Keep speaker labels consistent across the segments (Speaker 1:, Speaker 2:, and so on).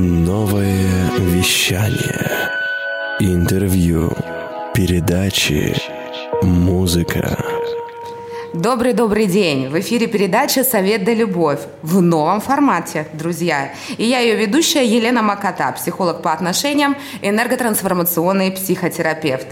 Speaker 1: Новое вещание. Интервью. Передачи. Музыка.
Speaker 2: Добрый-добрый день! В эфире передача «Совет да любовь» в новом формате, друзья. И я ее ведущая Елена Макота, психолог по отношениям, энерготрансформационный психотерапевт.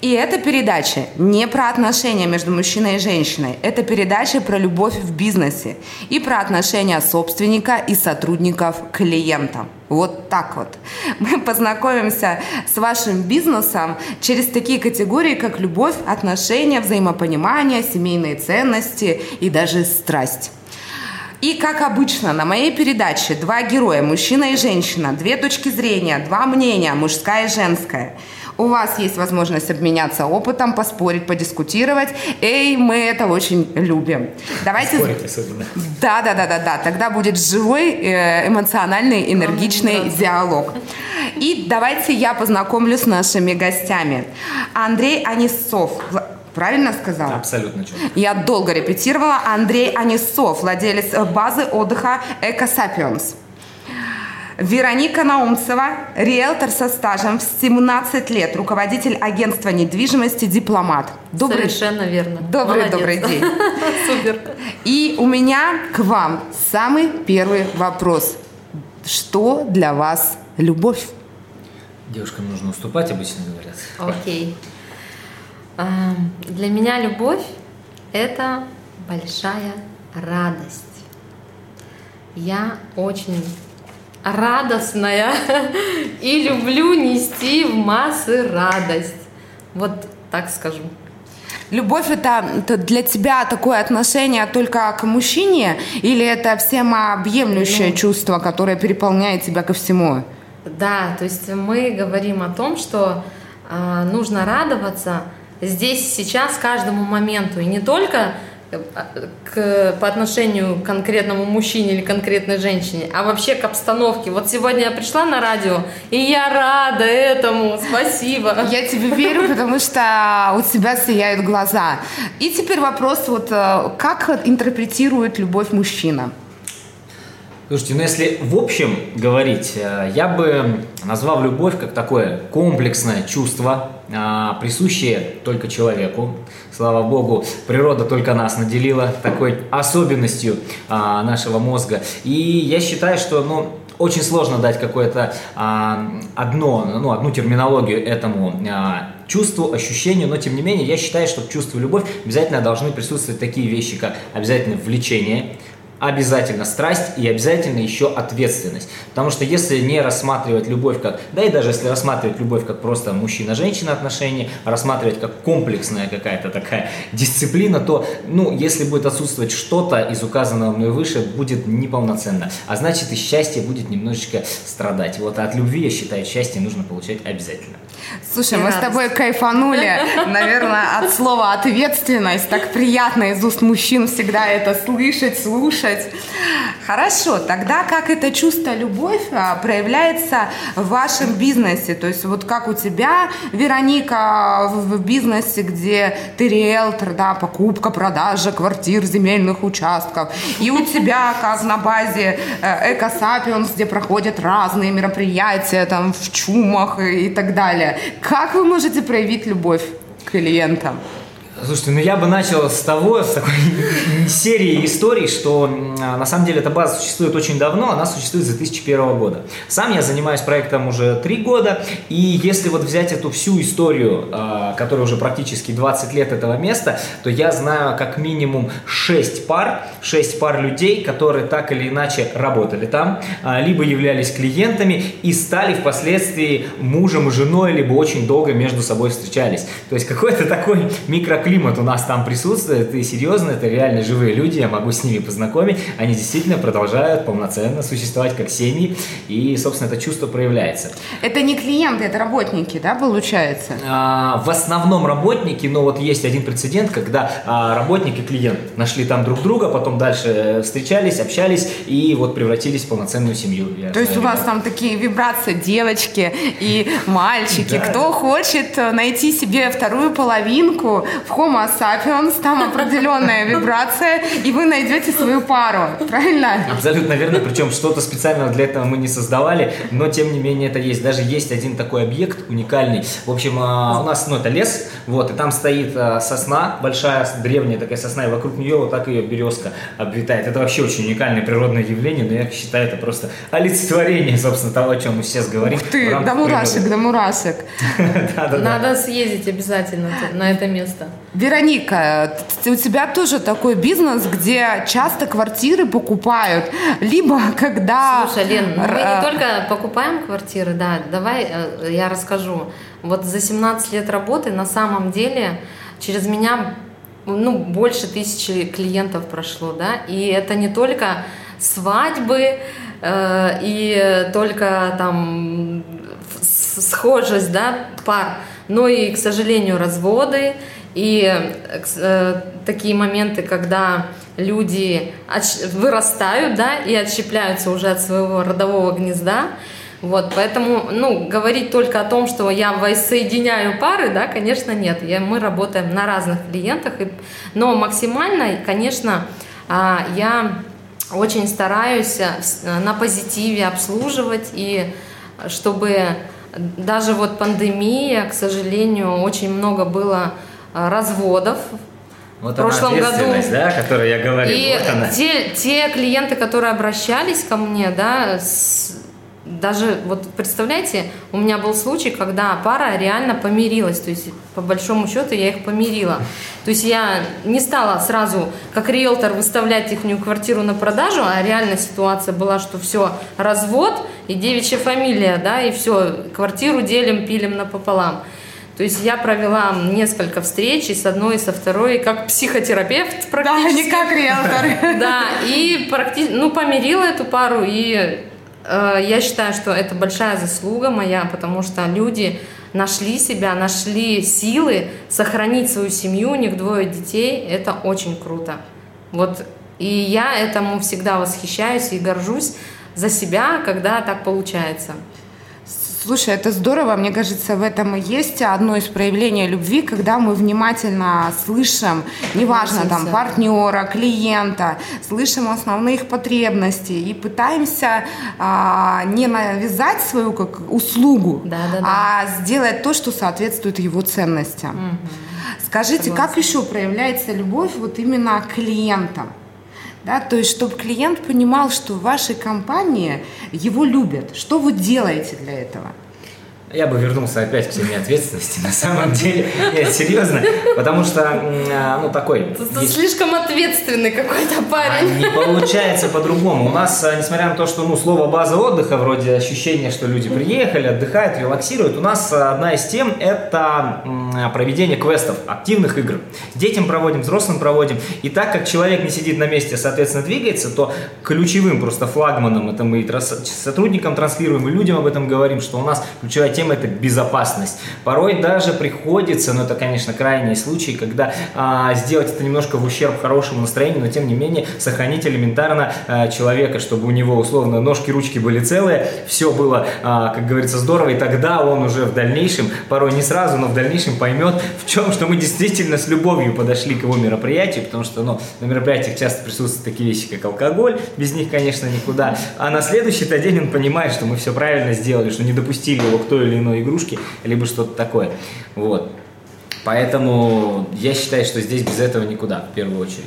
Speaker 2: И эта передача не про отношения между мужчиной и женщиной. Это передача про любовь в бизнесе и про отношения собственника и сотрудников к клиентам. Вот так вот. Мы познакомимся с вашим бизнесом через такие категории, как любовь, отношения, взаимопонимание, семейные ценности и даже страсть. И, как обычно, на моей передаче два героя, мужчина и женщина, две точки зрения, два мнения, мужская и женская – у вас есть возможность обменяться опытом, поспорить, подискутировать. Эй, мы это очень любим.
Speaker 3: Давайте... Спорить особенно.
Speaker 2: Да, да, да, да, да. Тогда будет живой, э, эмоциональный, энергичный диалог. И давайте я познакомлю с нашими гостями. Андрей Анисов, Правильно сказала?
Speaker 3: Абсолютно четко.
Speaker 2: Я долго репетировала. Андрей Анисов, владелец базы отдыха «Экосапиенс». Вероника Наумцева, риэлтор со стажем в 17 лет, руководитель агентства недвижимости «Дипломат».
Speaker 4: Добрый, Совершенно верно.
Speaker 2: Добрый, добрый день.
Speaker 4: Супер.
Speaker 2: И у меня к вам самый первый вопрос. Что для вас любовь?
Speaker 3: Девушкам нужно уступать, обычно говорят.
Speaker 4: Окей. Эм, для меня любовь – это большая радость. Я очень радостная и люблю нести в массы радость. Вот так скажу.
Speaker 2: Любовь это, это для тебя такое отношение только к мужчине или это всеобъемлющее ну, чувство, которое переполняет тебя ко всему?
Speaker 4: Да, то есть мы говорим о том, что э, нужно радоваться здесь сейчас каждому моменту и не только к, по отношению к конкретному мужчине или конкретной женщине, а вообще к обстановке. Вот сегодня я пришла на радио, и я рада этому. Спасибо.
Speaker 2: Я тебе верю, потому что у тебя сияют глаза. И теперь вопрос, вот э, как интерпретирует любовь мужчина?
Speaker 3: Слушайте, ну если в общем говорить, э, я бы назвал любовь как такое комплексное чувство, а, присущее только человеку. Слава Богу, природа только нас наделила такой особенностью а, нашего мозга. И я считаю, что ну, очень сложно дать какое-то одно, ну, одну терминологию этому чувству, ощущению, но тем не менее я считаю, что в чувстве любовь обязательно должны присутствовать такие вещи, как обязательно влечение, обязательно страсть и обязательно еще ответственность. Потому что если не рассматривать любовь как, да и даже если рассматривать любовь как просто мужчина-женщина отношения, а рассматривать как комплексная какая-то такая дисциплина, то, ну, если будет отсутствовать что-то из указанного мной выше, будет неполноценно. А значит и счастье будет немножечко страдать. Вот от любви, я считаю, счастье нужно получать обязательно.
Speaker 2: Слушай, мы с тобой кайфанули, наверное, от слова ответственность. Так приятно из уст мужчин всегда это слышать, слушать. Хорошо, тогда как это чувство любовь а, проявляется в вашем бизнесе? То есть вот как у тебя, Вероника, в бизнесе, где ты риэлтор, да, покупка, продажа квартир, земельных участков, и у тебя, как на базе э, Экосапиенс, где проходят разные мероприятия, там, в чумах и так далее. Как вы можете проявить любовь к клиентам?
Speaker 3: Слушайте, ну я бы начал с того, с такой серии историй, что на самом деле эта база существует очень давно, она существует с 2001 года. Сам я занимаюсь проектом уже три года, и если вот взять эту всю историю, а, которая уже практически 20 лет этого места, то я знаю как минимум 6 пар, 6 пар людей, которые так или иначе работали там, а, либо являлись клиентами и стали впоследствии мужем и женой, либо очень долго между собой встречались. То есть какой-то такой микроклимат климат у нас там присутствует, и серьезно, это реально живые люди, я могу с ними познакомить, они действительно продолжают полноценно существовать как семьи, и, собственно, это чувство проявляется.
Speaker 2: Это не клиенты, это работники, да, получается?
Speaker 3: А, в основном работники, но вот есть один прецедент, когда а, работник и клиент нашли там друг друга, потом дальше встречались, общались, и вот превратились в полноценную семью.
Speaker 2: То есть у вас там такие вибрации девочки и мальчики, кто хочет найти себе вторую половинку, в Homo sapiens, там определенная вибрация, и вы найдете свою пару, правильно?
Speaker 3: Абсолютно верно, причем что-то специально для этого мы не создавали, но тем не менее это есть. Даже есть один такой объект уникальный. В общем, а, у нас, ну, это лес, вот, и там стоит а, сосна, большая, древняя такая сосна, и вокруг нее вот так ее березка обвитает. Это вообще очень уникальное природное явление, но я считаю, это просто олицетворение, собственно, того, о чем мы сейчас говорим.
Speaker 2: Ух ты, до мурашек, до мурашек.
Speaker 4: Надо съездить обязательно на это место.
Speaker 2: Вероника, у тебя тоже такой бизнес, где часто квартиры покупают, либо когда...
Speaker 4: Слушай, Лен, мы не только покупаем квартиры, да, давай э, я расскажу. Вот за 17 лет работы на самом деле через меня ну, больше тысячи клиентов прошло, да, и это не только свадьбы э, и только там схожесть, да, пар, но и, к сожалению, разводы, и э, такие моменты, когда люди вырастают, да, и отщепляются уже от своего родового гнезда. Вот, поэтому, ну, говорить только о том, что я воссоединяю пары, да, конечно, нет. Я, мы работаем на разных клиентах, и, но максимально, конечно, а, я очень стараюсь э, на позитиве обслуживать, и чтобы даже вот пандемия, к сожалению, очень много было Э, разводов
Speaker 3: вот в прошлом году. да, о которой я говорил.
Speaker 4: И
Speaker 3: вот она.
Speaker 4: Те, те клиенты, которые обращались ко мне, да, с, даже вот представляете, у меня был случай, когда пара реально помирилась, то есть по большому счету я их помирила. То есть я не стала сразу как риэлтор выставлять их квартиру на продажу, а реально ситуация была, что все, развод и девичья фамилия, да, и все, квартиру делим, пилим напополам. То есть я провела несколько встреч и с одной, и со второй, как психотерапевт
Speaker 2: практически. Да, не как риэлтор.
Speaker 4: Да, и практически, ну, помирила эту пару, и э, я считаю, что это большая заслуга моя, потому что люди нашли себя, нашли силы сохранить свою семью, у них двое детей, это очень круто. Вот, и я этому всегда восхищаюсь и горжусь за себя, когда так получается.
Speaker 2: Слушай, это здорово. Мне кажется, в этом и есть одно из проявлений любви, когда мы внимательно слышим, неважно, там, партнера, клиента, слышим основные их потребности и пытаемся а, не навязать свою как услугу,
Speaker 4: да, да, да.
Speaker 2: а сделать то, что соответствует его ценностям. Угу. Скажите, Согласна. как еще проявляется любовь вот именно к клиентам? Да, то есть, чтобы клиент понимал, что в вашей компании его любят. Что вы делаете для этого?
Speaker 3: Я бы вернулся опять к теме ответственности, на самом деле. Нет, серьезно. Потому что, а, ну, такой...
Speaker 4: Ты есть... слишком ответственный какой-то парень.
Speaker 3: А не получается по-другому. У нас, а, несмотря на то, что, ну, слово база отдыха, вроде ощущения, что люди приехали, отдыхают, релаксируют, у нас одна из тем – это проведение квестов, активных игр. Детям проводим, взрослым проводим. И так как человек не сидит на месте, соответственно, двигается, то ключевым просто флагманом, это мы сотрудникам транслируем, и людям об этом говорим, что у нас ключевая тема – это безопасность. Порой даже приходится, но это, конечно, крайний случай, когда а, сделать это немножко в ущерб хорошему настроению, но тем не менее сохранить элементарно а, человека, чтобы у него условно ножки, ручки были целые, все было, а, как говорится, здорово, и тогда он уже в дальнейшем, порой не сразу, но в дальнейшем поймет, в чем, что мы действительно с любовью подошли к его мероприятию, потому что ну, на мероприятиях часто присутствуют такие вещи, как алкоголь, без них, конечно, никуда. А на следующий-то день он понимает, что мы все правильно сделали, что не допустили его к той или иной игрушке, либо что-то такое. Вот. Поэтому я считаю, что здесь без этого никуда, в первую очередь.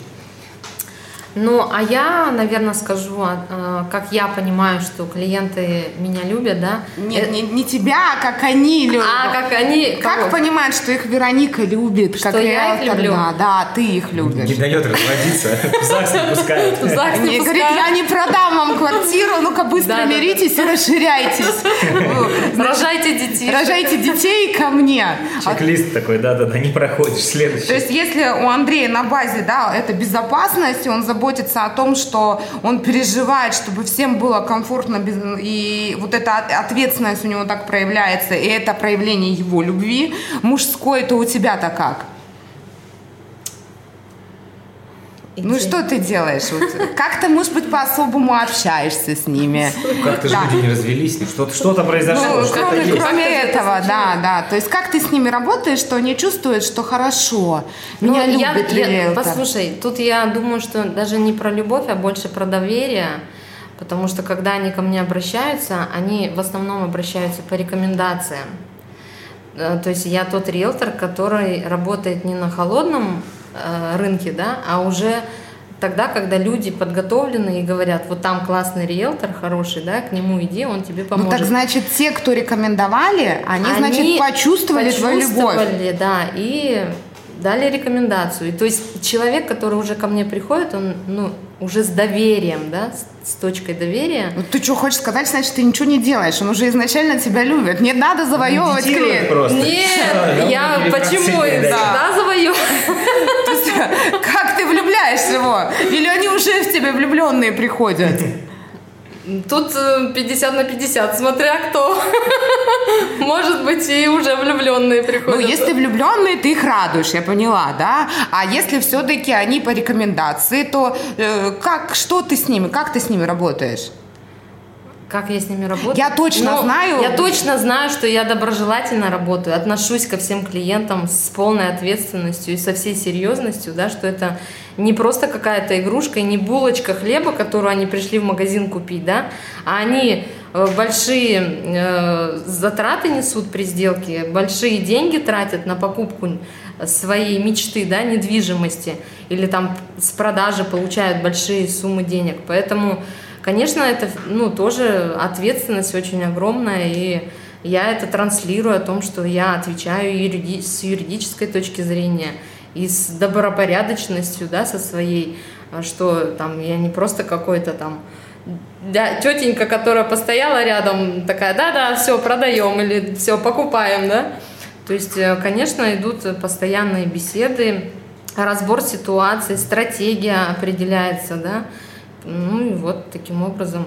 Speaker 4: Ну, а я, наверное, скажу, а, а, как я понимаю, что клиенты меня любят, да?
Speaker 2: Нет, не, не тебя, а как они любят.
Speaker 4: А как они...
Speaker 2: Как кого? понимают, что их Вероника любит,
Speaker 4: что
Speaker 2: как
Speaker 4: я их люблю?
Speaker 2: Да, да, ты их любишь.
Speaker 3: Не дает разводиться, в ЗАГС не пускает. В
Speaker 2: ЗАГС не говорит, я не продам вам квартиру, ну-ка быстро миритесь и расширяйтесь.
Speaker 4: Рожайте детей.
Speaker 2: Рожайте детей ко мне.
Speaker 3: Чек-лист такой, да-да-да, не проходишь, следующий.
Speaker 2: То есть, если у Андрея на базе, да, это безопасность, он заботится заботится о том, что он переживает, чтобы всем было комфортно, и вот эта ответственность у него так проявляется, и это проявление его любви. Мужской, то у тебя-то как? Ну что ты делаешь? Вот, как ты, может быть, по-особому общаешься с ними?
Speaker 3: Как-то же
Speaker 2: Да.
Speaker 3: люди не развелись, ну, что-то, что-то произошло,
Speaker 2: Ну,
Speaker 3: что-то
Speaker 2: кроме,
Speaker 3: есть.
Speaker 2: кроме этого,
Speaker 4: это
Speaker 2: да, да. То есть как ты с ними работаешь, что они чувствуют, что хорошо, меня
Speaker 4: Ну, я-
Speaker 2: любит
Speaker 4: я-
Speaker 2: риэлтор.
Speaker 4: Послушай, тут я думаю, что даже не про любовь, а больше про доверие. Потому что когда они ко мне обращаются, они в основном обращаются по рекомендациям. Э, То есть я тот риэлтор, который работает не на холодном рынке, да, а уже тогда, когда люди подготовлены и говорят, вот там классный риэлтор, хороший, да, к нему иди, он тебе
Speaker 2: Ну
Speaker 4: поможет.
Speaker 2: так значит, те, кто рекомендовали, они, значит, почувствовали, твою любовь.
Speaker 4: почувствовали, да, и дали рекомендацию. И то есть человек, который уже ко мне приходит, он, ну, уже с доверием, да, с, с точкой доверия.
Speaker 2: Ну, ты что хочешь сказать, значит, ты ничего не делаешь. Он уже изначально тебя любит. Не надо завоевывать
Speaker 3: Медитирует
Speaker 2: клиента.
Speaker 3: просто.
Speaker 4: Нет, я почему
Speaker 3: да.
Speaker 2: То есть, Как ты влюбляешь его? Или они уже в тебя влюбленные приходят?
Speaker 4: Тут э, 50 на 50, смотря кто. Может быть, и уже влюбленные
Speaker 2: Ну,
Speaker 4: приходят.
Speaker 2: если влюбленные, ты их радуешь, я поняла, да? А если все-таки они по рекомендации, то э, как, что ты с ними, как ты с ними работаешь?
Speaker 4: Как я с ними работаю?
Speaker 2: Я точно
Speaker 4: Ну,
Speaker 2: знаю.
Speaker 4: Я точно знаю, что я доброжелательно работаю, отношусь ко всем клиентам с полной ответственностью и со всей серьезностью, да, что это не просто какая-то игрушка и не булочка хлеба, которую они пришли в магазин купить, да, а они э, большие э, затраты несут при сделке, большие деньги тратят на покупку своей мечты, да, недвижимости, или там с продажи получают большие суммы денег. Поэтому Конечно, это ну, тоже ответственность очень огромная, и я это транслирую о том, что я отвечаю юриди- с юридической точки зрения и с добропорядочностью, да, со своей, а, что там я не просто какой-то там да, тетенька, которая постояла рядом, такая, да-да, все, продаем или все, покупаем, да. То есть, э, конечно, идут постоянные беседы, разбор ситуации, стратегия определяется, да. Ну и вот таким образом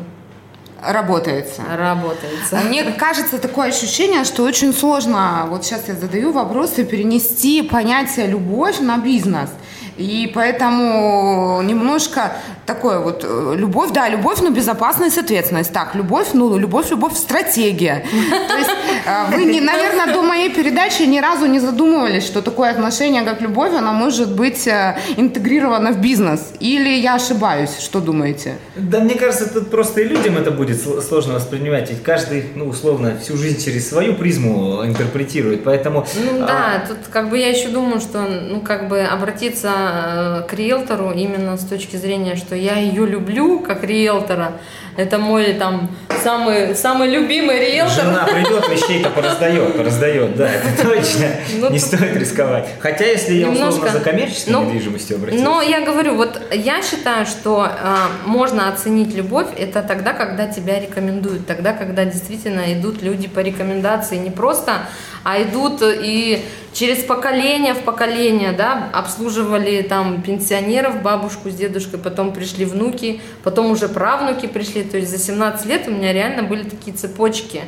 Speaker 2: Работается.
Speaker 4: работается.
Speaker 2: Мне кажется, такое ощущение, что очень сложно, вот сейчас я задаю вопросы, перенести понятие любовь на бизнес. И поэтому немножко такое вот э, любовь, да, любовь, но безопасность, ответственность. Так, любовь, ну, любовь, любовь, стратегия. То есть э, вы, не, наверное, до моей передачи ни разу не задумывались, что такое отношение, как любовь, она может быть э, интегрирована в бизнес. Или я ошибаюсь, что думаете?
Speaker 3: Да, мне кажется, тут просто и людям это будет сл- сложно воспринимать, ведь каждый, ну, условно, всю жизнь через свою призму интерпретирует, поэтому...
Speaker 4: Ну
Speaker 3: а,
Speaker 4: да, тут как бы я еще думаю, что ну как бы обратиться э, к риэлтору именно с точки зрения, что я ее люблю как риэлтора, это мой там самый самый любимый риэлтор.
Speaker 3: Жена придет, вещей-то пораздает, пораздает, да, это точно.
Speaker 4: Ну,
Speaker 3: Не стоит рисковать. Хотя, если я условно
Speaker 4: Немножко.
Speaker 3: за коммерческой
Speaker 4: Ну,
Speaker 3: недвижимостью обратился,
Speaker 4: Но я говорю, вот я считаю, что э, можно оценить любовь это тогда, когда тебя рекомендуют, тогда, когда действительно идут люди по рекомендации, не просто, а идут и через поколение в поколение, да, обслуживали там пенсионеров, бабушку с дедушкой, потом пришли внуки, потом уже правнуки пришли, то есть за 17 лет у меня реально были такие цепочки.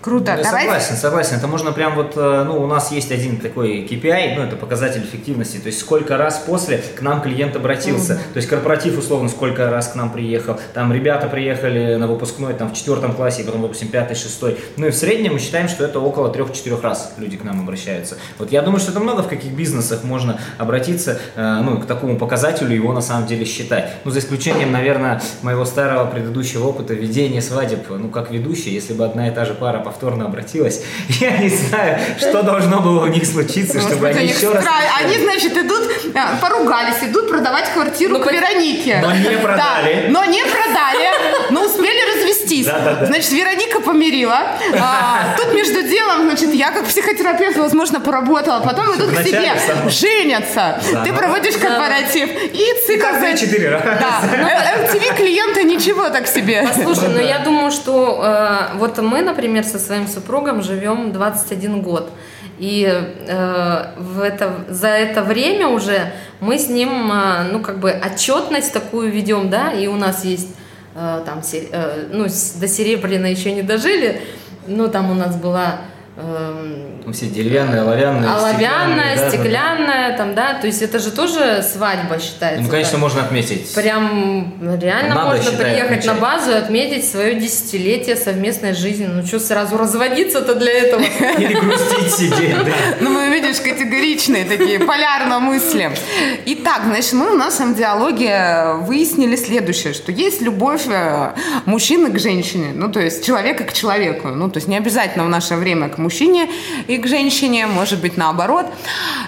Speaker 2: Круто.
Speaker 3: Ну, я
Speaker 2: Давайте
Speaker 3: согласен, согласен. Это можно прям вот, э, ну, у нас есть один такой KPI, ну, это показатель эффективности, то есть сколько раз после к нам клиент обратился. То есть корпоратив, условно, сколько раз к нам приехал. Там ребята приехали на выпускной, там, в четвертом классе, потом, допустим, пятый, шестой. Ну, и в среднем мы считаем, что это около трех-четырех раз люди к нам обращаются. Вот я думаю, что это много в каких бизнесах можно обратиться, э, ну, к такому показателю, его на самом деле считать. Ну, за исключением, наверное, моего старого предыдущего опыта ведения свадеб, ну, как ведущий, если бы одна и та же пара повторно обратилась, я не знаю, что должно было у них случиться, чтобы
Speaker 2: Господи,
Speaker 3: они еще раз...
Speaker 2: Они, значит, идут, э, поругались, идут продавать квартиру
Speaker 4: Ну,
Speaker 2: к
Speaker 4: по-
Speaker 2: Веронике.
Speaker 3: Но не продали.
Speaker 2: Да, но не продали, но успели развестись.
Speaker 3: Да-да-да.
Speaker 2: Значит, Вероника помирила. А, тут между делом, значит, я как психотерапевт, возможно, поработала. Потом идут к себе, женятся.
Speaker 3: Да,
Speaker 2: Ты
Speaker 3: ну.
Speaker 2: проводишь корпоратив. И цикл...
Speaker 3: Каждые
Speaker 2: за-
Speaker 3: четыре раза.
Speaker 2: Да. Э, MTV клиента ничего так себе.
Speaker 4: Слушай, ну я думаю, что э, вот мы, например, со своим супругом живем 21 год. И э, в это, за это время уже мы с ним, э, ну, как бы отчетность такую ведем, да, и у нас есть э, там, се- э, ну, до серебряной еще не дожили, но там у нас была
Speaker 3: Ну, все деревянные, оловянные,
Speaker 4: оловянная,
Speaker 3: стеклянные, да,
Speaker 4: стеклянная, там, да, то есть это же тоже свадьба считается.
Speaker 3: Ну, конечно,
Speaker 4: так.
Speaker 3: можно отметить.
Speaker 4: Прям реально
Speaker 3: Надо,
Speaker 4: можно
Speaker 3: считай,
Speaker 4: приехать на
Speaker 3: отмечать.
Speaker 4: базу и отметить свое десятилетие совместной жизни. Ну что сразу разводиться-то для этого?
Speaker 3: Или грустить сидеть, да.
Speaker 2: Ну, мы, видишь, категоричные такие, полярно мысли. Итак, значит, мы в нашем диалоге выяснили следующее, что есть любовь э, мужчины к женщине, ну, то есть человека к человеку. Ну, то есть не обязательно в наше время к мужчине и к женщине, может быть, наоборот,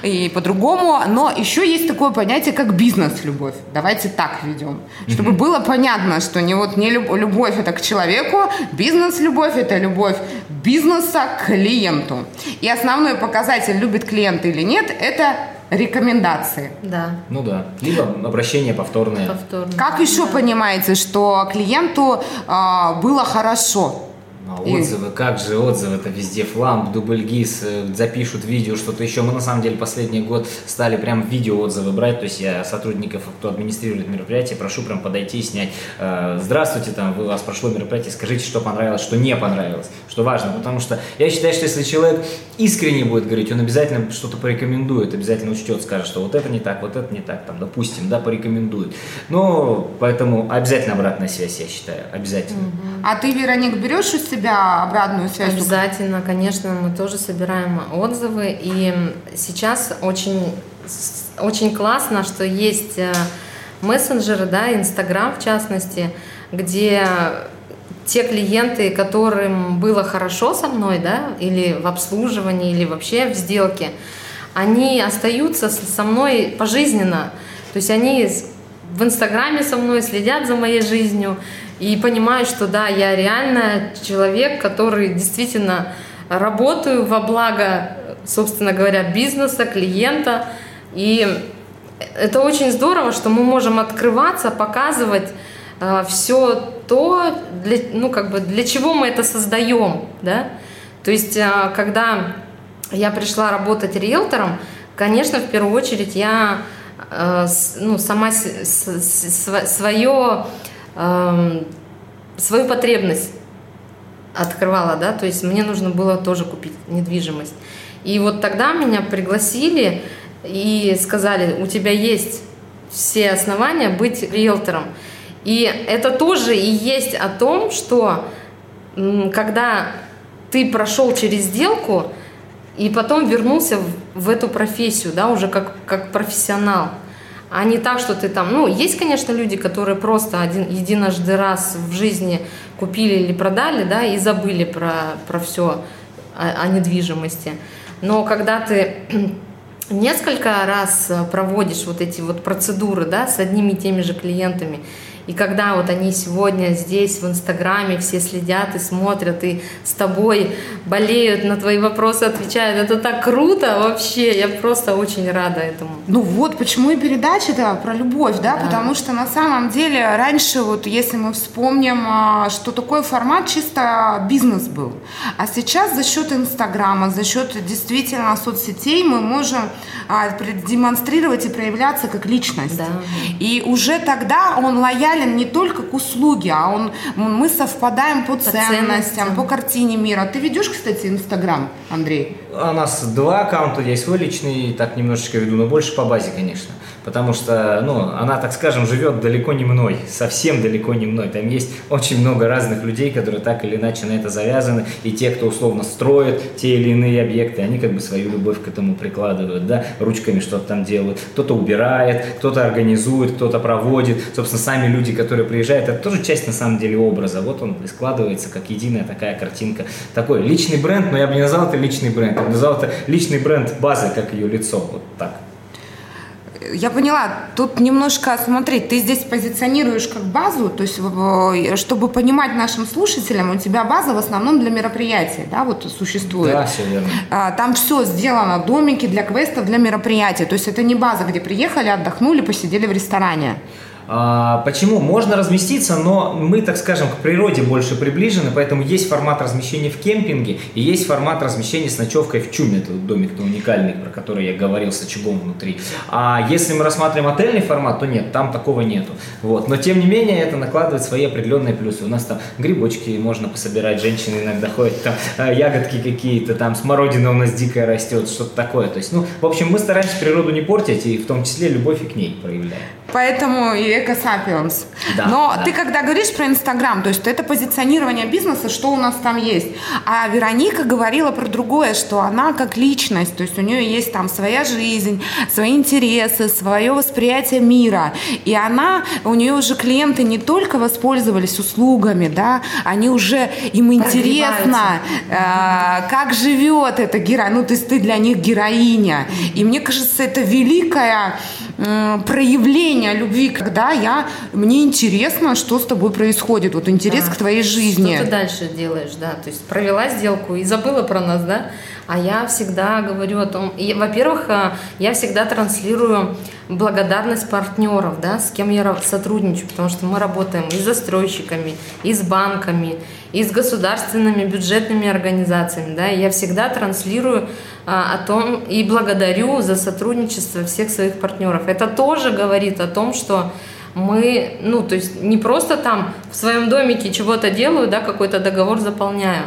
Speaker 2: и по-другому. Но еще есть такое понятие, как бизнес-любовь. Давайте так ведем. Чтобы было понятно, что не вот не люб- любовь это к человеку, бизнес-любовь это любовь бизнеса к клиенту. И основной показатель, любит клиент или нет, это рекомендации.
Speaker 4: Да,
Speaker 3: Ну да. Либо обращение повторное.
Speaker 4: повторно.
Speaker 2: Как еще понимаете, что клиенту а, было хорошо?
Speaker 3: А
Speaker 2: И-
Speaker 3: отзывы, как же отзывы, это везде фламп, дубльгиз, э, запишут видео, что-то еще. Мы на самом деле последний год стали прям видео отзывы брать, то есть я сотрудников, кто администрирует мероприятие, прошу прям подойти и снять. э, Здравствуйте, там, у вас прошло мероприятие, скажите, что понравилось, что не понравилось, что важно, потому что я считаю, что если человек искренне будет говорить, он обязательно что-то порекомендует, обязательно учтет, скажет, что вот это не так, вот это не так, там, допустим, да, порекомендует. Но поэтому обязательно обратная связь, я считаю, обязательно.
Speaker 2: А ты, Вероник, берешь у себя обратную связь?
Speaker 4: Обязательно, конечно, мы тоже собираем отзывы. И сейчас очень, очень классно, что есть э, мессенджеры, да, Инстаграм в частности, где те клиенты, которым было хорошо со мной, да, или в обслуживании, или вообще в сделке, они остаются со мной пожизненно. То есть они в Инстаграме со мной следят за моей жизнью и понимают, что да, я реально человек, который действительно работаю во благо, собственно говоря, бизнеса, клиента. И это очень здорово, что мы можем открываться, показывать все то, для, ну, как бы для чего мы это создаем, да. То есть, а, когда я пришла работать риэлтором, конечно, в первую очередь я э, ну, сама с- с- с- свое, эм, свою потребность открывала, да, то есть мне нужно было тоже купить недвижимость. И вот тогда меня пригласили и сказали, у тебя есть все основания быть риэлтором. И это тоже и есть о том, что когда ты прошел через сделку и потом вернулся в, в эту профессию, да, уже как, как профессионал, а не так, что ты там, ну, есть, конечно, люди, которые просто один, единожды раз в жизни купили или продали, да, и забыли про, про все о, о недвижимости. Но когда ты несколько раз э, проводишь вот эти вот процедуры, да, с одними и теми же клиентами, и когда вот они сегодня здесь в Инстаграме все следят и смотрят, и с тобой болеют, на твои вопросы отвечают, это так круто вообще, я просто очень рада этому.
Speaker 2: Ну вот, почему и передача-то про любовь, да?
Speaker 4: Да.
Speaker 2: Потому что на самом деле раньше, вот если мы вспомним, а, что такой формат чисто бизнес был. А сейчас за счет Инстаграма, за счет действительно соцсетей мы можем а, демонстрировать и проявляться как личность.
Speaker 4: Да.
Speaker 2: И уже тогда он лоялен не только к услуге, а он, мы совпадаем по, ценностям,
Speaker 4: ценностям.
Speaker 2: по картине мира. Ты ведешь, кстати, Инстаграм, Андрей?
Speaker 3: У нас два аккаунта, есть свой личный, так немножечко веду, но больше по базе, конечно. Потому что, ну, она, так скажем, живет далеко не мной, совсем далеко не мной. Там есть очень много разных людей, которые так или иначе на это завязаны. И те, кто условно строит те или иные объекты, они как бы свою любовь к этому прикладывают, да, ручками что-то там делают. Кто-то убирает, кто-то организует, кто-то проводит. Собственно, сами люди, которые приезжают, это тоже часть на самом деле образа. Вот он и складывается как единая такая картинка. Такой личный бренд, но я бы не назвал это личный бренд, я бы назвал это личный бренд базы, как ее лицо. Вот так.
Speaker 2: Я поняла. Тут немножко, смотри, ты здесь позиционируешь как базу, то есть, в- чтобы понимать нашим слушателям, у тебя база в основном для мероприятий, да, вот существует.
Speaker 3: Да, все верно.
Speaker 2: А, Там все сделано, домики для квестов, для мероприятий. То есть это не база, где приехали, отдохнули, посидели в ресторане.
Speaker 3: А, почему? Можно разместиться, но мы, так скажем, к природе больше приближены, поэтому есть формат размещения в кемпинге и есть формат размещения с ночевкой в чуме. Это домик-то уникальный, про который я говорил с очагом внутри. А если мы рассматриваем отельный формат, то нет, там такого нету. Вот. Но тем не менее это накладывает свои определенные плюсы. У нас там грибочки можно пособирать, женщины иногда ходят, там э, ягодки какие-то, там смородина у нас дикая растет, что-то такое. То есть, ну, в общем, мы стараемся природу не портить и в том числе любовь и к ней проявляем.
Speaker 2: Поэтому и экосапиенс.
Speaker 3: Да,
Speaker 2: Но
Speaker 3: да.
Speaker 2: ты когда говоришь про Инстаграм, то есть это позиционирование бизнеса, что у нас там есть. А Вероника говорила про другое, что она как личность, то есть у нее есть там своя жизнь, свои интересы, свое восприятие мира. И она, у нее уже клиенты не только воспользовались услугами, да, они уже, им интересно, э, как живет эта героиня, ну, то есть ты для них героиня. И мне кажется, это великое м, проявление любви, когда я, мне интересно, что с тобой происходит, вот интерес
Speaker 4: Да.
Speaker 2: к твоей жизни.
Speaker 4: Что ты дальше делаешь, да? То есть провела сделку и забыла про нас, да? А я всегда говорю о том, во-первых, а, я всегда транслирую благодарность партнеров, да, с кем я сотрудничаю, потому что мы работаем и с застройщиками, и с банками, и с государственными бюджетными организациями, да, я всегда транслирую а, о том и благодарю за сотрудничество всех своих партнеров. Это тоже говорит о том, что мы, ну, то есть не просто там в своем домике чего-то делаю, да, какой-то договор заполняю.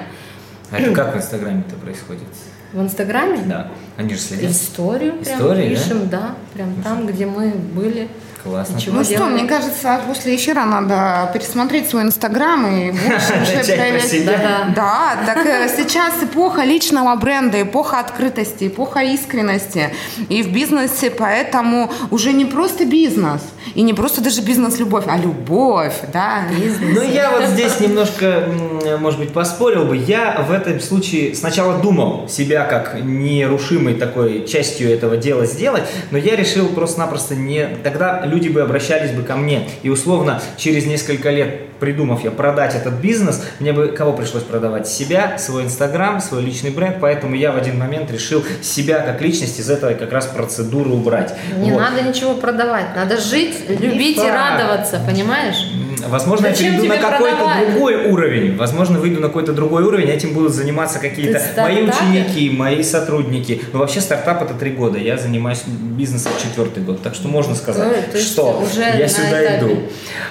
Speaker 3: А это как в Инстаграме-то происходит?
Speaker 4: В Инстаграме
Speaker 3: Да, они же следят.
Speaker 4: историю прям
Speaker 3: Истории, да?
Speaker 4: пишем, да? прям там, где мы были.
Speaker 3: Классно.
Speaker 4: Чего
Speaker 2: Ну что,
Speaker 4: делаем.
Speaker 2: мне кажется, после эфира надо пересмотреть свой инстаграм и больше уже проявлять-. Да, так э, сейчас эпоха личного бренда, эпоха открытости, эпоха искренности. И в бизнесе поэтому уже не просто бизнес, и не просто даже бизнес-любовь, а любовь, да.
Speaker 3: Ну, я вот здесь немножко, может быть, поспорил бы. Я в этом случае сначала думал себя как нерушимой такой частью этого дела сделать, но я решил просто-напросто не... Тогда люди бы обращались бы ко мне. И условно, через несколько лет, придумав я продать этот бизнес, мне бы кого пришлось продавать? Себя, свой Инстаграм, свой личный бренд. Поэтому я в один момент решил себя как личность из этого как раз процедуры убрать.
Speaker 4: Не
Speaker 3: Вот.
Speaker 4: надо ничего продавать, надо жить, любить и
Speaker 3: факт.
Speaker 4: радоваться, понимаешь?
Speaker 3: Возможно,
Speaker 4: Зачем
Speaker 3: я перейду на какой-то
Speaker 4: продавать?
Speaker 3: другой уровень. Возможно, выйду на какой-то другой уровень, этим будут заниматься какие-то мои ученики, мои сотрудники. Но вообще стартап это три года. Я занимаюсь бизнесом четвертый год. Так что можно сказать,
Speaker 4: есть
Speaker 3: что
Speaker 4: уже
Speaker 3: я сюда
Speaker 4: этапе.
Speaker 3: иду.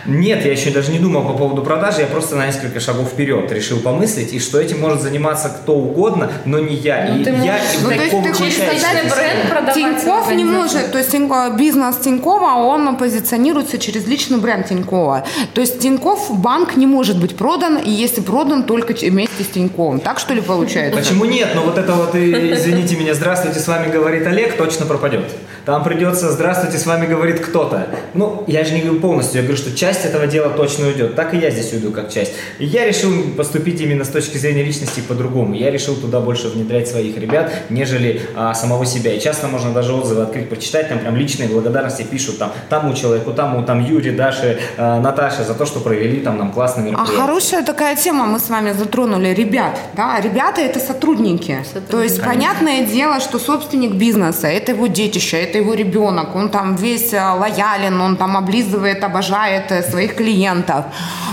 Speaker 3: Нет, я еще даже не думал по поводу продажи, я просто на несколько шагов вперед решил помыслить, и что этим может заниматься кто угодно, но не я.
Speaker 4: Ну,
Speaker 3: и
Speaker 4: ты
Speaker 3: я
Speaker 4: можешь-
Speaker 2: Ну, то есть ты хочешь сказать,
Speaker 4: бренд продавать
Speaker 2: Тиньков не может, то есть бизнес Тинькова, он позиционируется через личный бренд Тинькова. То есть Тиньков банк не может быть продан, и если продан, только вместе с Тиньковым. Так что ли получается?
Speaker 3: Почему нет? Но вот это вот, извините меня, здравствуйте, с вами говорит Олег, точно пропадет. Там придется, здравствуйте, с вами говорит кто-то. Ну, я же не говорю полностью, я говорю, что часть этого дела точно уйдет. Так и я здесь уйду как часть. И я решил поступить именно с точки зрения личности по-другому. Я решил туда больше внедрять своих ребят, нежели а, самого себя. И часто можно даже отзывы открыть, почитать, там прям личные благодарности пишут там тому человеку, тому, там Юре, Даше, а, Наташе за то, что провели там нам классные
Speaker 2: А
Speaker 3: мероприятия.
Speaker 2: хорошая такая тема мы с вами затронули. Ребят, да, ребята это сотрудники.
Speaker 4: Сотрудники.
Speaker 2: То есть понятное дело, что собственник бизнеса, это его детище, это его ребенок, он там весь э, лоялен, он там облизывает, обожает э, своих клиентов.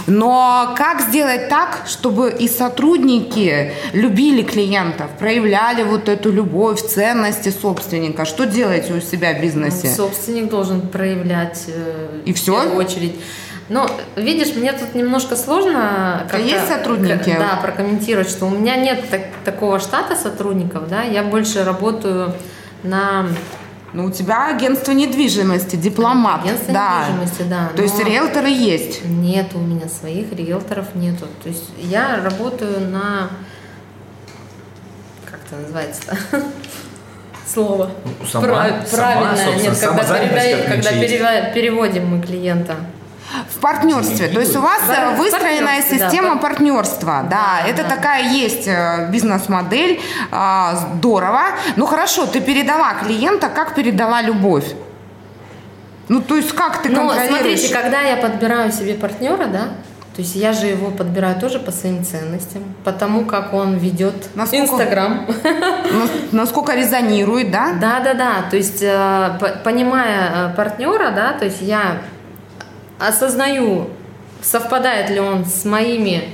Speaker 2: Но как сделать так, чтобы и сотрудники любили клиентов, проявляли вот эту любовь, ценности собственника? Что делаете у себя в бизнесе?
Speaker 4: Собственник должен проявлять э,
Speaker 2: И
Speaker 4: в
Speaker 2: всё?
Speaker 4: первую очередь. Но, видишь, мне тут немножко сложно как-то,
Speaker 2: есть сотрудники?
Speaker 4: да, прокомментировать, что у меня нет так- такого штата сотрудников, да, я больше работаю на
Speaker 2: Ну, у тебя агентство недвижимости, дипломат.
Speaker 4: агентстве
Speaker 2: да.
Speaker 4: недвижимости, да.
Speaker 2: То есть риэлторы есть.
Speaker 4: Нет у меня своих риэлторов нету. То есть я работаю на как это называется-то? Слово.
Speaker 3: Ну, сама-
Speaker 4: Прав-
Speaker 3: сама,
Speaker 4: Правильное.
Speaker 3: собственно,
Speaker 4: Нет, когда, передай-
Speaker 3: как
Speaker 4: когда переводим мы клиента.
Speaker 2: В партнерстве. То есть у вас
Speaker 4: Да,
Speaker 2: э,
Speaker 4: в
Speaker 2: выстроенная
Speaker 4: да,
Speaker 2: система
Speaker 4: пар-
Speaker 2: партнерства. Да,
Speaker 4: Да,
Speaker 2: это
Speaker 4: да.
Speaker 2: такая есть э, бизнес-модель. а, Здорово. Ну хорошо, ты передала клиента, как передала любовь? Ну, то есть как ты
Speaker 4: Ну,
Speaker 2: контролируешь?
Speaker 4: смотрите, когда я подбираю себе партнера, да, то есть я же его подбираю тоже по своим ценностям, потому как он ведет Инстаграм.
Speaker 2: Ну, Насколько резонирует, да?
Speaker 4: Да, да, да. То есть, э, понимая партнера, да, то есть я осознаю, совпадает ли он с моими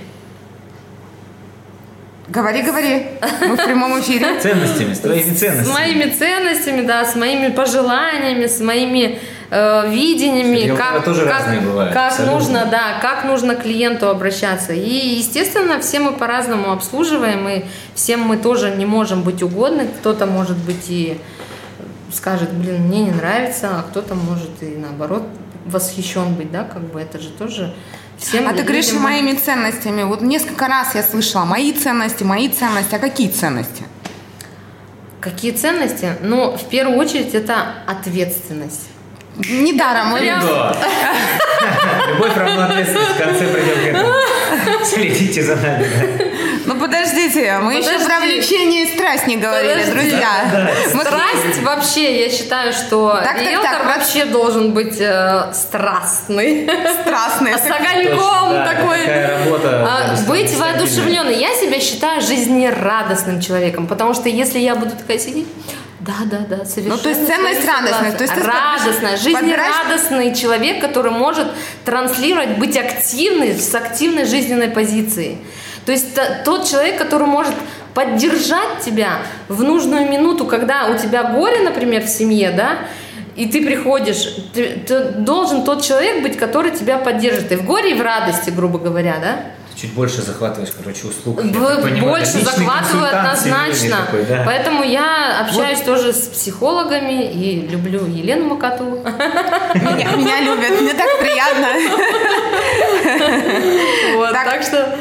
Speaker 2: Говори, говори. Мы в прямом эфире.
Speaker 3: Ценностями, с твоими ценностями.
Speaker 4: С моими ценностями, да, с моими пожеланиями, с моими э, видениями,
Speaker 3: Кстати,
Speaker 4: как,
Speaker 3: тоже
Speaker 4: как,
Speaker 3: разные бывают,
Speaker 4: как
Speaker 3: абсолютно.
Speaker 4: нужно, да, как нужно к клиенту обращаться. И, естественно, все мы по-разному обслуживаем, и всем мы тоже не можем быть угодны. Кто-то, может быть, и скажет, блин, мне не нравится, а кто-то может и наоборот восхищен быть, да, как бы это же тоже всем
Speaker 2: А ты говоришь
Speaker 4: людям-
Speaker 2: моими ценностями. Вот несколько раз я слышала мои ценности, мои ценности. А какие ценности?
Speaker 4: Какие ценности? Ну, в первую очередь, это ответственность.
Speaker 2: Недаром мы...
Speaker 4: Прям-
Speaker 3: Да. Любовь равна ответственность. В конце придем к этому. Следите за нами. да.
Speaker 2: Ну подождите, мы еще
Speaker 4: Подожди.
Speaker 2: про влечение и страсть не говорили,
Speaker 4: Подожди.
Speaker 2: друзья. Мы-
Speaker 4: Страсть вообще, я считаю, что
Speaker 2: Так, так,
Speaker 4: риэлтор
Speaker 2: так, раз-
Speaker 4: вообще должен быть э, страстный.
Speaker 2: Страстные.
Speaker 4: С
Speaker 3: Точно,
Speaker 4: огоньком
Speaker 3: да,
Speaker 4: такой.
Speaker 3: Работа.
Speaker 4: А,
Speaker 3: да,
Speaker 4: быть воодушевленной. Я себя считаю жизнерадостным человеком, потому что если я буду такая сидеть, да, да, да, совершенно.
Speaker 2: Ну, то есть
Speaker 4: с
Speaker 2: ценность радостная, то есть
Speaker 4: радостная,
Speaker 2: подбираешь-
Speaker 4: жизнерадостный человек, который может транслировать, быть активный, с активной жизненной позицией. То есть тот человек, который может поддержать тебя в нужную минуту, когда у тебя горе, например, в семье, да, и ты приходишь, ты, ты должен тот человек быть, который тебя поддержит и в горе, и в радости, грубо говоря, да.
Speaker 3: Чуть больше захватываешь, короче, услуг. так понимаю.
Speaker 4: больше захватываю
Speaker 3: семейный
Speaker 4: однозначно.
Speaker 3: такой, да.
Speaker 4: Поэтому я общаюсь тоже с психологами и люблю Елену Макату.
Speaker 2: Меня, меня любят, мне так приятно.
Speaker 4: Вот,
Speaker 2: Так.
Speaker 4: так, что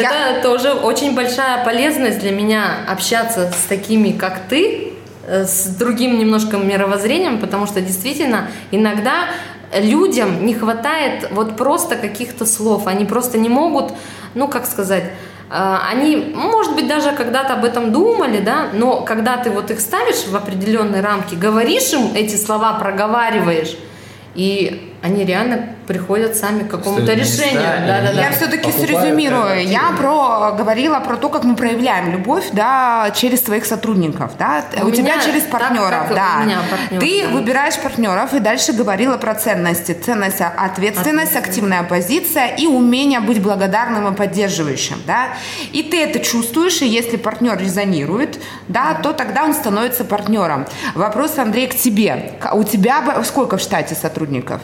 Speaker 4: это тоже очень большая полезность для меня общаться с такими, как ты, э, с другим немножко мировоззрением, потому что действительно иногда людям не хватает вот просто каких-то слов, они просто не могут, ну как сказать, э, они, может быть, даже когда-то об этом думали, да, но когда ты вот их ставишь в определенные рамки, говоришь им эти слова, проговариваешь, и они реально приходят сами к какому-то решению.
Speaker 3: места, и
Speaker 4: Да-да-да.
Speaker 2: Я все-таки срезюмирую. Я про говорила про то, как мы проявляем любовь, да, через своих сотрудников, да.
Speaker 4: У
Speaker 2: У, тебя
Speaker 4: меня
Speaker 2: через
Speaker 4: так,
Speaker 2: партнеров,
Speaker 4: как у
Speaker 2: да.
Speaker 4: меня партнеры,
Speaker 2: Ты
Speaker 4: да.
Speaker 2: выбираешь партнеров и дальше говорила про ценности. Ценность, ответственность, активная позиция и умение быть благодарным и поддерживающим, да. И ты это чувствуешь, и если партнер резонирует, да, то тогда он становится партнером. Вопрос, Андрей, к тебе. У тебя сколько в штате сотрудников?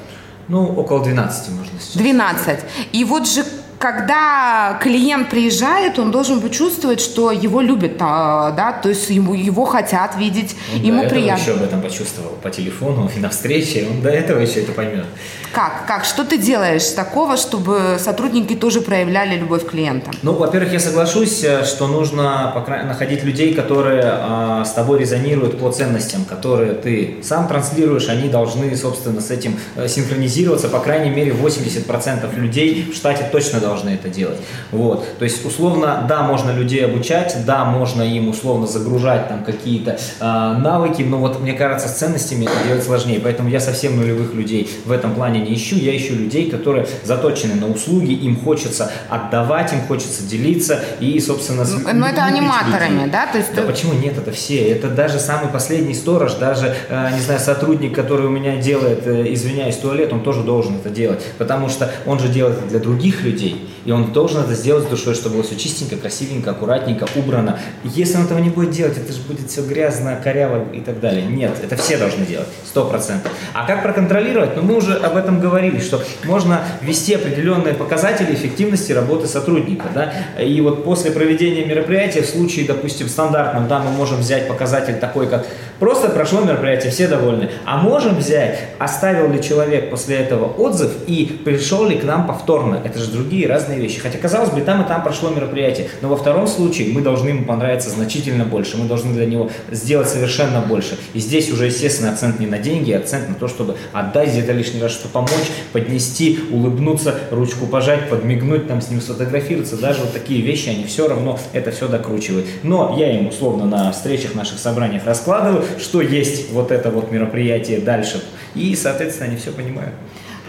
Speaker 3: Ну, около 12 можно сейчас.
Speaker 2: 12. И вот же когда клиент приезжает, он должен почувствовать, что его любят, а, да, то есть ему, его хотят видеть,
Speaker 3: Он
Speaker 2: ему
Speaker 3: до этого
Speaker 2: приятно.
Speaker 3: еще об этом почувствовал по телефону и на встрече. Он до этого еще это поймет.
Speaker 2: Как? Как? Что ты делаешь такого, чтобы сотрудники тоже проявляли любовь к клиентам?
Speaker 3: Ну, во-первых, я соглашусь, э, что нужно находить людей, которые а, с тобой резонируют по ценностям, которые ты сам транслируешь, они должны, собственно, с этим э, синхронизироваться. По крайней мере, 80% людей в штате точно должны это делать. Вот. То есть, условно, да, можно людей обучать, да, можно им условно загружать там какие-то а, навыки, но вот мне кажется, с ценностями это делать сложнее. Поэтому я совсем нулевых людей в этом плане не ищу. Я ищу людей, которые заточены на услуги, им хочется отдавать, им хочется делиться и, собственно,
Speaker 2: Ну, это аниматорами,
Speaker 3: людей.
Speaker 2: да? То есть
Speaker 3: Да почему нет, это все. Это даже самый последний сторож, даже, э, не знаю, сотрудник, который у меня делает, э, извиняюсь, туалет, он тоже должен это делать. Потому что он же делает это для других людей. И он должен это сделать с душой, чтобы было все чистенько, красивенько, аккуратненько, убрано. Если он этого не будет делать, это же будет все грязно, коряво и так далее. Нет, это все должны делать, сто процентов. А как проконтролировать? Ну, мы уже об этом говорили, что можно ввести определенные показатели эффективности работы сотрудника. Да? И вот после проведения мероприятия, в случае, допустим, стандартном, да, мы можем взять показатель такой, как просто прошло мероприятие, все довольны. А можем взять, оставил ли человек после этого отзыв и пришел ли к нам повторно. Это же другие разные вещи. Хотя, казалось бы, там и там прошло мероприятие. Но во втором случае мы должны ему понравиться значительно больше. Мы должны для него сделать совершенно больше. И здесь уже, естественно, акцент не на деньги, а акцент на то, чтобы отдать где-то лишний раз, что помочь, поднести, улыбнуться, ручку пожать, подмигнуть, там с ним сфотографироваться. Даже вот такие вещи, они все равно это все докручивают. Но я им условно на встречах, наших собраниях раскладываю, что есть вот это вот мероприятие дальше. И, соответственно, они все понимают.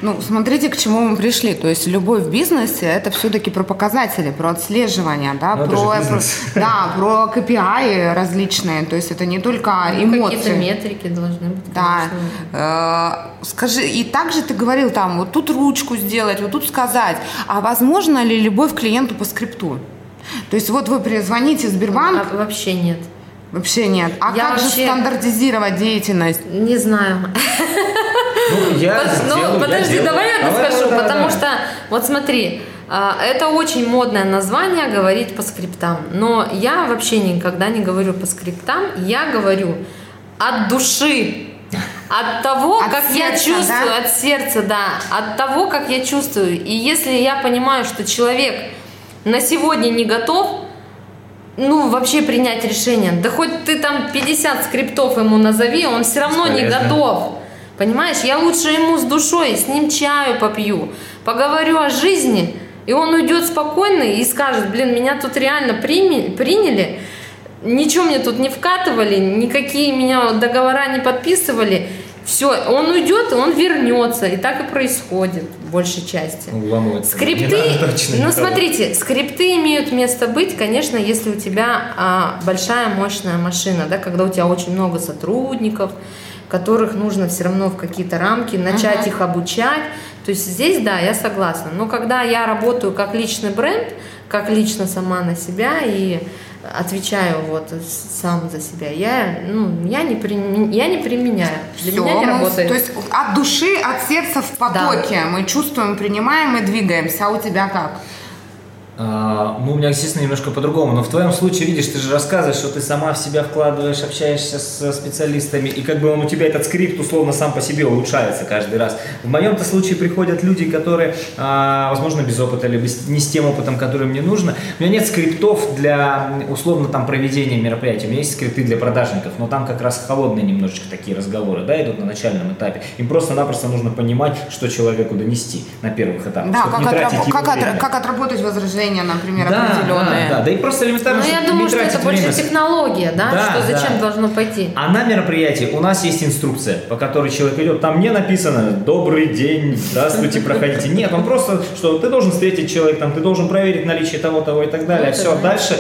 Speaker 2: Ну, смотрите, к чему мы пришли. То есть любовь в бизнесе – это все-таки про показатели, про отслеживание, да,
Speaker 3: Ну, это
Speaker 2: про, про- да, про KPI различные. То есть это не только
Speaker 4: Ну, Какие-то
Speaker 2: эмоции.
Speaker 4: метрики должны быть.
Speaker 2: Да. Э, Скажи, и также ты говорил там, вот тут ручку сделать, вот тут сказать. А возможно ли любовь к клиенту по скрипту? То есть вот вы звоните в Сбербанк,
Speaker 4: А вообще нет.
Speaker 2: Вообще нет. А
Speaker 4: Я
Speaker 2: как же
Speaker 4: вообще-
Speaker 2: стандартизировать деятельность?
Speaker 4: Не знаю.
Speaker 3: Ну, я сделаю,
Speaker 4: ну,
Speaker 3: я
Speaker 4: подожди, давай я
Speaker 3: давай,
Speaker 4: потому что, вот смотри, а, это очень модное название говорить по скриптам, но я вообще никогда не говорю по скриптам, я говорю от души, от того,
Speaker 2: От
Speaker 4: как я
Speaker 2: сердца,
Speaker 4: чувствую,
Speaker 2: да?
Speaker 4: от сердца, да, от того, как я чувствую. И если я понимаю, что человек на сегодня не готов, ну, вообще принять решение. Да хоть ты там 50 скриптов ему назови, он все равно не
Speaker 3: Бесполезно.
Speaker 4: готов. Понимаешь, я лучше ему с душой, с ним чаю попью, поговорю о жизни, и он уйдет спокойно и скажет, блин, меня тут реально приняли, ничего мне тут не вкатывали, никакие меня договора не подписывали. Все, он уйдет, и он вернется. И так и происходит в большей части.
Speaker 3: Ну, волнуется.
Speaker 4: Скрипты,
Speaker 3: Не надо точно
Speaker 4: ну смотрите, скрипты имеют место быть, конечно, если у тебя а, большая мощная машина, да, когда у тебя очень много сотрудников, которых нужно все равно в какие-то рамки начать их обучать. То есть здесь, да, я согласна. Но когда я работаю как личный бренд, как лично сама на себя и отвечаю вот сам за себя, я, ну, я, не, примен- я не применяю. Для
Speaker 2: Всё,
Speaker 4: меня не работает.
Speaker 2: То есть от души, от сердца в потоке. Мы чувствуем, принимаем и двигаемся. А у тебя как?
Speaker 3: А, ну, у меня, естественно, немножко по-другому. Но в твоем случае, видишь, ты же рассказываешь, что ты сама в себя вкладываешь, общаешься с специалистами, и как бы он у тебя этот скрипт условно сам по себе улучшается каждый раз. В моем-то случае приходят люди, которые, а, возможно, без опыта, либо с- не с тем опытом, который мне нужно. У меня нет скриптов для условно там проведения мероприятий. У меня есть скрипты для продажников, но там как раз холодные немножечко такие разговоры, да, идут на начальном этапе. Им просто-напросто нужно понимать, что человеку донести на первых этапах,
Speaker 2: Да, как,
Speaker 3: его
Speaker 2: как,
Speaker 3: время.
Speaker 2: как отработать возражения, например,
Speaker 3: Да,
Speaker 2: определенные.
Speaker 3: Да, да, да и просто элементарно,
Speaker 4: Ну, я думаю,
Speaker 3: не
Speaker 4: что это
Speaker 3: тратить
Speaker 4: больше
Speaker 3: время.
Speaker 4: технология, да,
Speaker 3: Да,
Speaker 4: что зачем
Speaker 3: да.
Speaker 4: должно пойти.
Speaker 3: А на мероприятии у нас есть инструкция, по которой человек идет. Там не написано «Добрый день, здравствуйте, проходите». Нет, он просто, что ты должен встретить человека, там, ты должен проверить наличие того, того и так далее. Все, дальше.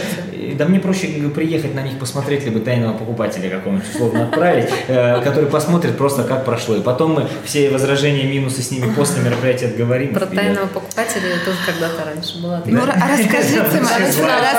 Speaker 3: И, Да мне проще приехать на них посмотреть, либо тайного покупателя какого-нибудь условно отправить, э, который посмотрит просто, как прошло. И потом мы все возражения, минусы с ними после мероприятия отговорим.
Speaker 4: Про тайного покупателя я тоже когда-то раньше была.
Speaker 2: Ну,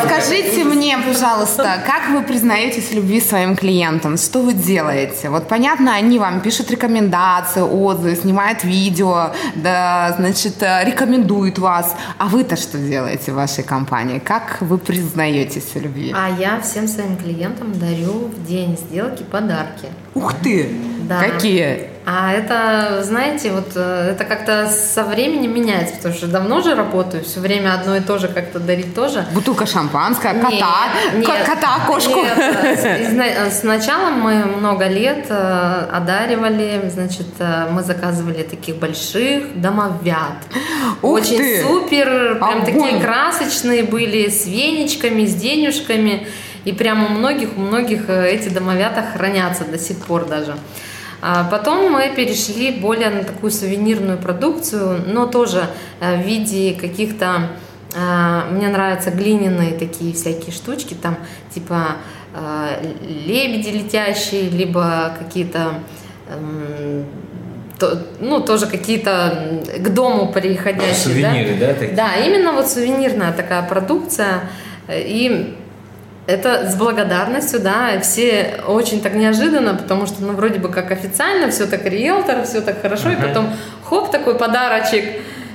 Speaker 2: расскажите мне, пожалуйста, как вы признаетесь в любви своим клиентам? Что вы делаете? Вот понятно, они вам пишут рекомендации, отзывы, снимают видео, да, значит, э, рекомендуют вас. А вы-то что делаете в вашей компании? Как вы признаетесь в любви?
Speaker 4: А я всем своим клиентам дарю в день сделки подарки.
Speaker 2: Ух ты!
Speaker 4: Да.
Speaker 2: Какие?
Speaker 4: А это, знаете, вот э, это как-то со временем меняется, потому что давно же работаю, все время одно и то же как-то дарить тоже.
Speaker 2: Бутылка шампанское, кота,
Speaker 4: Нет, нет,
Speaker 2: кота, кошку.
Speaker 4: нет. Изна- Сначала мы много лет э, одаривали, значит, э, мы заказывали таких больших домовят.
Speaker 2: Ух
Speaker 4: Очень
Speaker 2: ты!
Speaker 4: супер, прям
Speaker 2: Огонь!
Speaker 4: такие красочные были, с веничками, с денежками. И прям у многих, у многих э, эти домовята хранятся до сих пор даже. А Потом мы перешли более на такую сувенирную продукцию, но тоже э, в виде каких-то а, мне нравятся глиняные такие всякие штучки, там типа а, лебеди летящие, либо какие-то, эм, то- ну тоже какие-то к дому приходящие.
Speaker 3: Сувениры, да, такие?
Speaker 4: Да, именно вот сувенирная такая продукция. И это с благодарностью, да, все очень так неожиданно, потому что, ну, вроде бы как официально, все так риэлтор, все так хорошо, и
Speaker 3: Ага.
Speaker 4: потом хоп, такой подарочек,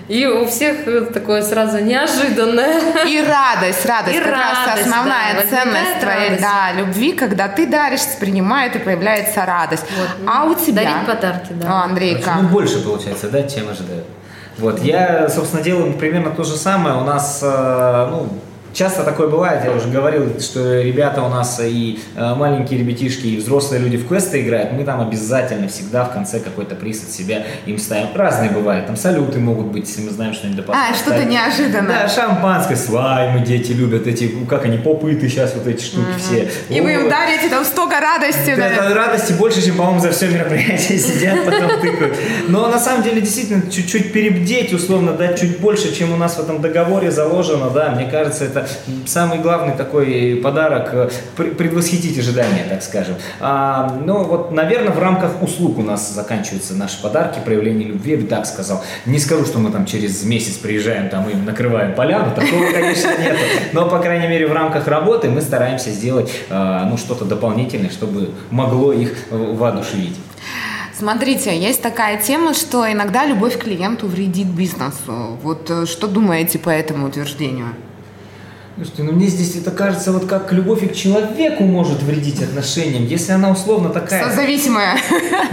Speaker 4: и у всех такое сразу неожиданное.
Speaker 2: И радость, радость.
Speaker 4: И
Speaker 2: как раз
Speaker 4: радость,
Speaker 2: основная
Speaker 4: да,
Speaker 2: ценность твоей
Speaker 4: радость.
Speaker 2: да, любви, когда ты даришь, принимает и появляется радость.
Speaker 4: Вот.
Speaker 2: А у тебя?
Speaker 4: Дарить подарки, да.
Speaker 2: А, Андрей,
Speaker 3: Короче,
Speaker 2: как?
Speaker 3: Ну, больше получается, да, чем ожидают. Вот, я, собственно, делаю примерно то же самое. У нас, э, ну, Часто такое бывает, я уже говорил, что ребята у нас и э, маленькие ребятишки, и взрослые люди в квесты играют, мы там обязательно всегда в конце какой-то приз от себя им ставим. Разные бывают, там салюты могут быть, если мы знаем что-нибудь
Speaker 2: А, что-то неожиданное.
Speaker 3: Да, шампанское, слаймы дети любят, эти, как они, попыты сейчас, вот эти штуки все.
Speaker 2: И вы им дарите там столько радости.
Speaker 3: Да,
Speaker 2: да.
Speaker 3: радости больше, чем, по-моему, за все мероприятие сидят, потом тыкают. Но на самом деле, действительно, чуть-чуть перебдеть, условно, дать чуть больше, чем у нас в этом договоре заложено, да, мне кажется, это самый главный такой подарок, э, предвосхитить ожидания, так скажем. А, но вот, наверное, в рамках услуг у нас заканчиваются наши подарки, проявление любви, я бы так сказал. Не скажу, что мы там через месяц приезжаем там и накрываем поляну, такого, конечно, нет. Но, по крайней мере, в рамках работы мы стараемся сделать э, ну, что-то дополнительное, чтобы могло их воодушевить.
Speaker 2: Смотрите, есть такая тема, что иногда любовь к клиенту вредит бизнесу. Вот э, что думаете по этому утверждению?
Speaker 3: Слушайте, ну мне здесь это кажется, вот как любовь к человеку может вредить отношениям, если она условно такая...
Speaker 2: Созависимая.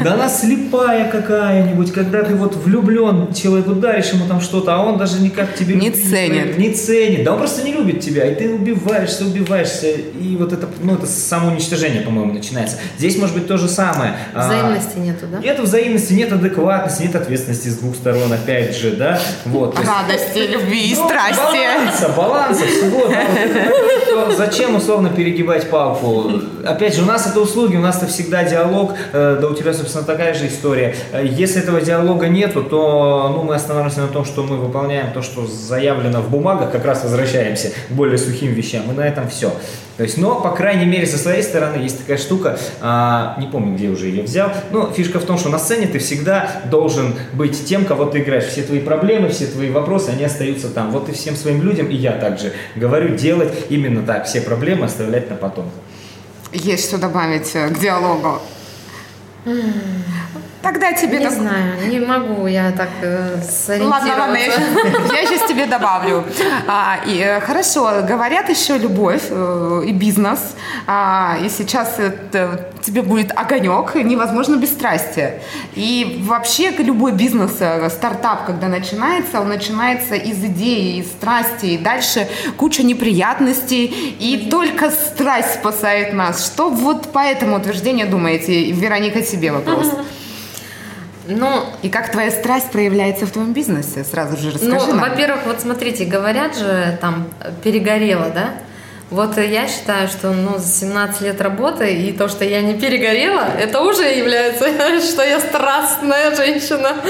Speaker 3: Да она слепая какая-нибудь, когда ты вот влюблен, человеку даришь ему там что-то, а он даже никак тебе...
Speaker 2: Не ценит.
Speaker 3: Не ценит, да он просто не любит тебя, и ты убиваешься, убиваешься, и вот это, ну это самоуничтожение, по-моему, начинается. Здесь может быть то же самое.
Speaker 4: А, взаимности а, нету, да?
Speaker 3: Нет взаимности, нет адекватности, нет ответственности с двух сторон, опять же, да?
Speaker 2: Вот. Радости, любви, ну, страсти.
Speaker 3: Баланса, баланса всего Зачем условно перегибать палку? Опять же, у нас это услуги, у нас это всегда диалог, э, да у тебя, собственно, такая же история. Э, если этого диалога нету, то ну, мы останавливаемся на том, что мы выполняем то, что заявлено в бумагах, как раз возвращаемся к более сухим вещам, и на этом все. То есть, но, по крайней мере, со своей стороны есть такая штука, а, не помню, где уже ее взял, но фишка в том, что на сцене ты всегда должен быть тем, кого ты играешь. Все твои проблемы, все твои вопросы, они остаются там. Вот и всем своим людям, и я также говорю, делать именно так, все проблемы оставлять на потом.
Speaker 2: Есть что добавить э, к диалогу? Тогда тебе...
Speaker 4: Не так... знаю, не могу я так э, сориентироваться. Ладно, ладно, я
Speaker 2: сейчас, я сейчас тебе добавлю. А, и, э, хорошо, говорят еще любовь э, и бизнес. А, и сейчас это, тебе будет огонек, невозможно без страсти. И вообще любой бизнес, э, стартап, когда начинается, он начинается из идеи, из страсти, и дальше куча неприятностей, и только страсть спасает нас. Что вот по этому утверждению думаете? Вероника, тебе вопрос. Mm-hmm. Ну, и как твоя страсть проявляется в твоем бизнесе? Сразу же расскажи
Speaker 4: Ну, во-первых, вот смотрите, говорят же, там, перегорело, да? Вот я считаю, что ну, за 17 лет работы и то, что я не перегорела, это уже является, что я страстная женщина.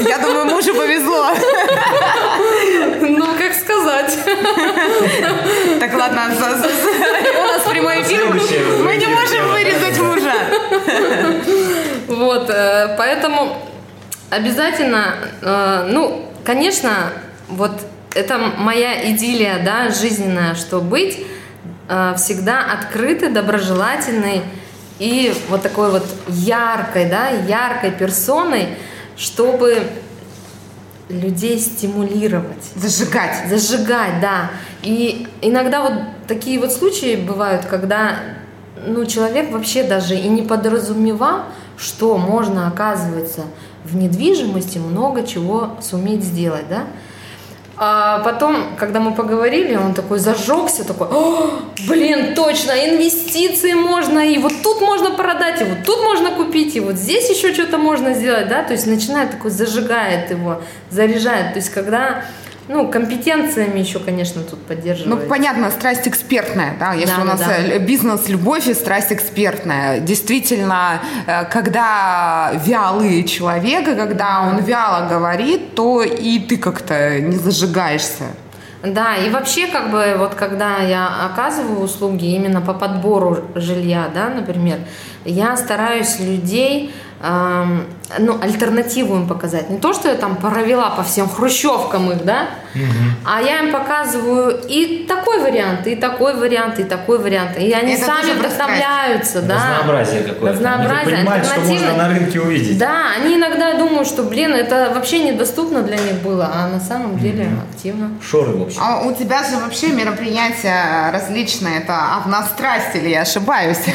Speaker 2: Я думаю, мужу повезло.
Speaker 4: Сказать.
Speaker 2: Так, ладно, у нас прямой эфир. Мы не можем вырезать мужа.
Speaker 4: Вот, э, поэтому обязательно, э, ну, конечно, вот это моя идиллия, да, жизненная, что быть э, всегда открытой, доброжелательной и вот такой вот яркой, да, яркой персоной, чтобы людей стимулировать.
Speaker 2: Зажигать.
Speaker 4: Зажигать, да. И иногда вот такие вот случаи бывают, когда ну, человек вообще даже и не подразумевал, что можно, оказывается, в недвижимости много чего суметь сделать, да. А потом, когда мы поговорили, он такой зажегся, такой, блин, точно, инвестиции можно, и вот тут можно продать, и вот тут можно купить, и вот здесь еще что-то можно сделать, да, то есть начинает такой, зажигает его, заряжает, то есть когда ну, компетенциями еще, конечно, тут поддерживать.
Speaker 2: Ну, понятно, страсть экспертная, да, если да, у нас да. Э, бизнес любовь и страсть экспертная. Действительно, э, когда вялый человек, и когда он вяло говорит, то и ты как-то не зажигаешься.
Speaker 4: Да, и вообще, как бы, вот когда я оказываю услуги именно по подбору жилья, да, например, я стараюсь людей ну, альтернативу им показать. Не то, что я там провела по всем хрущевкам их, да, угу. а я им показываю и такой вариант, и такой вариант, и такой вариант. И они Это сами вдохновляются, да.
Speaker 3: Разнообразие какое-то.
Speaker 4: Разнообразие.
Speaker 3: Они понимают, что можно на рынке увидеть.
Speaker 4: Да, они иногда думают, что, блин, это вообще недоступно для них было, а на самом деле угу. активно.
Speaker 3: Шоры, в общем.
Speaker 2: А у тебя же вообще мероприятия различные. Это одна страсть, или я ошибаюсь?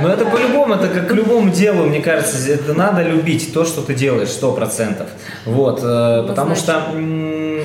Speaker 3: Ну, это по-любому, это как к любому делу, мне кажется, это надо любить то, что ты делаешь, сто процентов. Вот, э, потому что,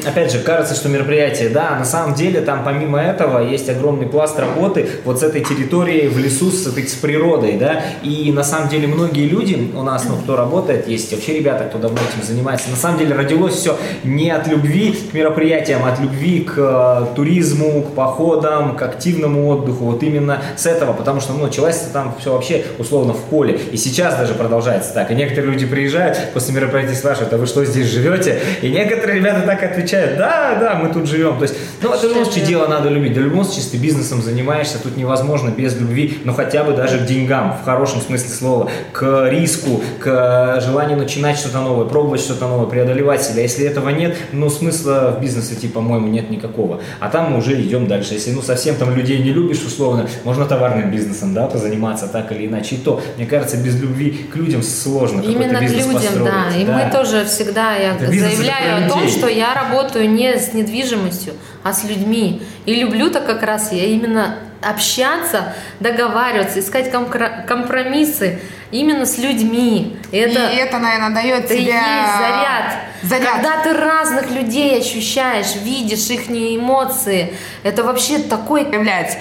Speaker 3: опять же, кажется, что мероприятие, да, на самом деле там помимо этого есть огромный пласт работы вот с этой территорией в лесу, с, этой, с природой, да, и на самом деле многие люди у нас, ну, кто работает, есть вообще ребята, кто давно этим занимается, на самом деле родилось все не от любви к мероприятиям, а от любви к э, туризму, к походам, к активному отдыху, вот именно с этого, потому что, ну, началось там все вообще условно в поле, и сейчас даже продолжается так, и некоторые люди приезжают, после мероприятия спрашивают, а вы что здесь живете? И некоторые ребята так отвечают, да, да, мы тут живем, то есть, ну, это в любом случае дело надо любить, в любом случае, ты бизнесом занимаешься, тут невозможно без любви, но хотя бы даже к деньгам, в хорошем смысле слова, к риску, к желанию начинать что-то новое, пробовать что-то новое, преодолевать себя. Если этого нет, ну смысла в бизнесе идти, по-моему, нет никакого. А там мы уже идем дальше. Если ну совсем там людей не любишь, условно, можно товарным бизнесом, да, позаниматься так или иначе. И то, мне кажется, без любви к людям сложно
Speaker 4: Именно к людям, построить. да. И да. мы тоже всегда, я Это заявляю о том, что я работаю не с недвижимостью, а с людьми. И люблю-то как раз я именно общаться, договариваться, искать компромиссы именно с людьми.
Speaker 2: Это, и это, наверное, дает это тебе...
Speaker 4: заряд. заряд. Когда ты разных людей ощущаешь, видишь их эмоции, это вообще такой...
Speaker 2: Является,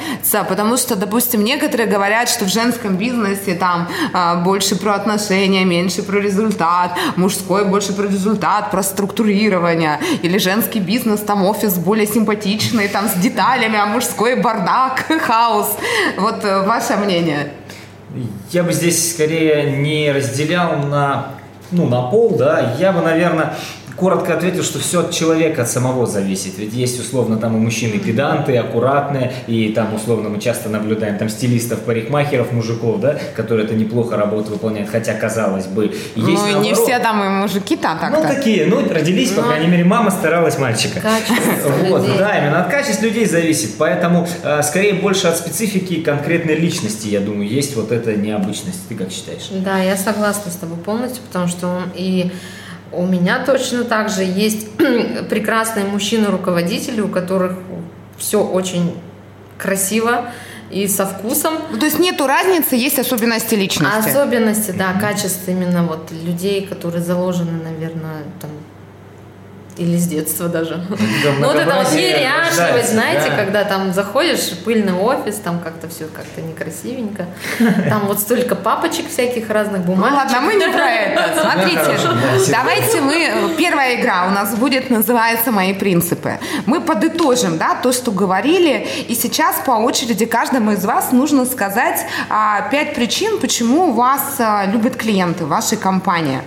Speaker 2: потому что, допустим, некоторые говорят, что в женском бизнесе там а, больше про отношения, меньше про результат, мужской больше про результат, про структурирование, или женский бизнес, там офис более симпатичный, там с деталями, а мужской бардак, хаос. Вот э, ваше мнение?
Speaker 3: Я бы здесь скорее не разделял на, ну, на пол, да, я бы, наверное, коротко ответил, что все от человека, от самого зависит. Ведь есть условно там и мужчины педанты, аккуратные, и там условно мы часто наблюдаем там стилистов, парикмахеров, мужиков, да, которые это неплохо работу выполняют, хотя казалось бы.
Speaker 2: Ну, есть, не все там и мужики-то так
Speaker 3: Ну, такие, ну, родились, по ну, крайней мере, мама старалась мальчика. Вот, да, именно от качества людей зависит. Поэтому, э, скорее, больше от специфики конкретной личности, я думаю, есть вот эта необычность. Ты как считаешь?
Speaker 4: Да, я согласна с тобой полностью, потому что он и у меня точно так же есть прекрасные мужчины-руководители, у которых все очень красиво и со вкусом.
Speaker 2: Ну, то есть нету разницы, есть особенности личности.
Speaker 4: Особенности, да, качества именно вот людей, которые заложены, наверное, там или с детства даже. Ну, вот это вот неряшливость, знаете, да. когда там заходишь, пыльный офис, там как-то все как-то некрасивенько. Там вот столько папочек всяких разных бумаг. Ну
Speaker 2: ладно, мы не про это. Смотрите, давайте мы... Первая игра у нас будет, называется «Мои принципы». Мы подытожим, да, то, что говорили, и сейчас по очереди каждому из вас нужно сказать а, пять причин, почему вас а, любят клиенты вашей компании.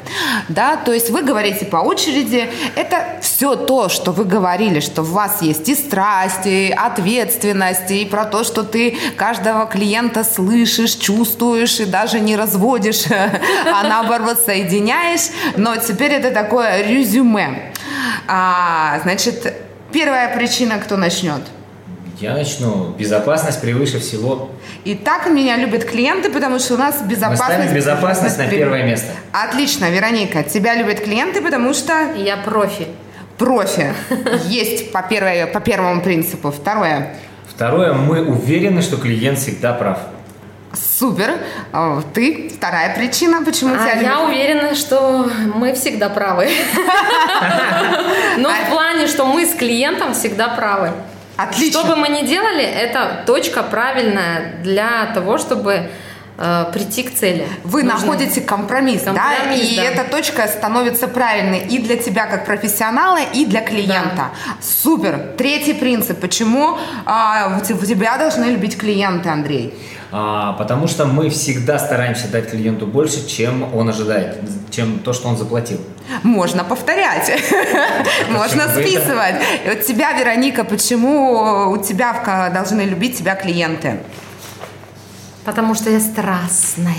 Speaker 2: Да, то есть вы говорите по очереди, это все то, что вы говорили, что в вас есть и страсть, и ответственность, и про то, что ты каждого клиента слышишь, чувствуешь и даже не разводишь, а наоборот соединяешь. Но теперь это такое резюме. А, значит, первая причина, кто начнет?
Speaker 3: Я начну. Безопасность превыше всего.
Speaker 2: И так меня любят клиенты, потому что у нас безопасность... Мы ставим
Speaker 3: безопасность на первое место.
Speaker 2: Отлично, Вероника. Тебя любят клиенты, потому что...
Speaker 4: Я профи
Speaker 2: профи есть по, первой, по первому принципу. Второе.
Speaker 3: Второе, мы уверены, что клиент всегда прав.
Speaker 2: Супер. А, ты вторая причина, почему а тебя
Speaker 4: Я любят? уверена, что мы всегда правы. Но в плане, что мы с клиентом всегда правы.
Speaker 2: Отлично.
Speaker 4: Что бы мы ни делали, это точка правильная для того, чтобы э, прийти к цели.
Speaker 2: Вы Нужно... находите компромисс, компромисс да? И да. эта точка становится правильной и для тебя как профессионала, и для клиента. Да. Супер. Третий принцип. Почему э, тебя должны любить клиенты, Андрей?
Speaker 3: А, потому что мы всегда стараемся дать клиенту больше, чем он ожидает, чем то, что он заплатил.
Speaker 2: Можно повторять, можно списывать. Вот тебя, Вероника, почему у тебя должны любить тебя клиенты?
Speaker 4: Потому что я страстная.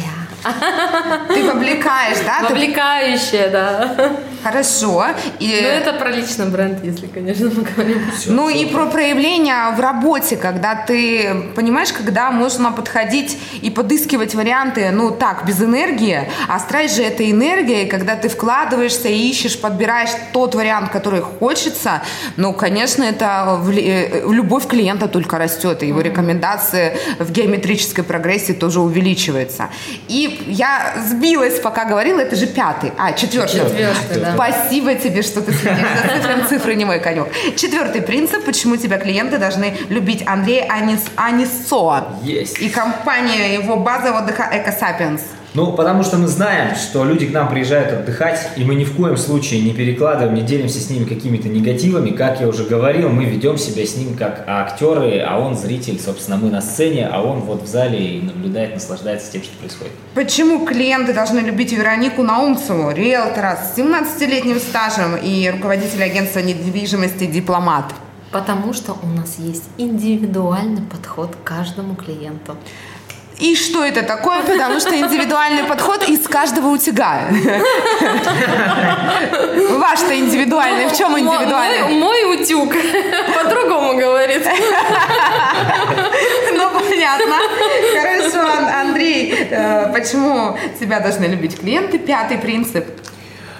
Speaker 2: Ты вовлекаешь, да?
Speaker 4: Вовлекающая, да.
Speaker 2: Хорошо. И...
Speaker 4: Ну, это про личный бренд, если, конечно, мы говорим.
Speaker 3: Всё,
Speaker 2: Ну
Speaker 3: всё.
Speaker 2: и про проявление в работе, когда ты, понимаешь, когда можно подходить и подыскивать варианты, ну так, без энергии, а страсть же это энергия, и когда ты вкладываешься и ищешь, подбираешь тот вариант, который хочется, ну, конечно, это вли- э, любовь клиента только растет, и его рекомендации в геометрической прогрессии тоже увеличиваются. И я сбилась, пока говорила, это же пятый, а, четвертый.
Speaker 4: Четвертый, да.
Speaker 2: Спасибо тебе, что ты следишь за цифрами. Цифры не мой конек. Четвертый принцип, почему тебя клиенты должны любить. Андрей Анис, Анисо.
Speaker 3: Есть.
Speaker 2: И компания его база отдыха Экосапиенс.
Speaker 3: Ну, потому что мы знаем, что люди к нам приезжают отдыхать, и мы ни в коем случае не перекладываем, не делимся с ними какими-то негативами. Как я уже говорил, мы ведем себя с ним как актеры, а он зритель, собственно, мы на сцене, а он вот в зале и наблюдает, наслаждается тем, что происходит.
Speaker 2: Почему клиенты должны любить Веронику Наумцеву, риэлтора с 17-летним стажем и руководителя агентства недвижимости «Дипломат»?
Speaker 4: Потому что у нас есть индивидуальный подход к каждому клиенту.
Speaker 2: И что это такое? Потому что индивидуальный подход из каждого утюга. Ваш-то индивидуальный. В чем индивидуальный?
Speaker 4: Мой, утюг по-другому говорит.
Speaker 2: Ну, понятно. Хорошо, Ан- Андрей, э, почему тебя должны любить клиенты? Пятый принцип.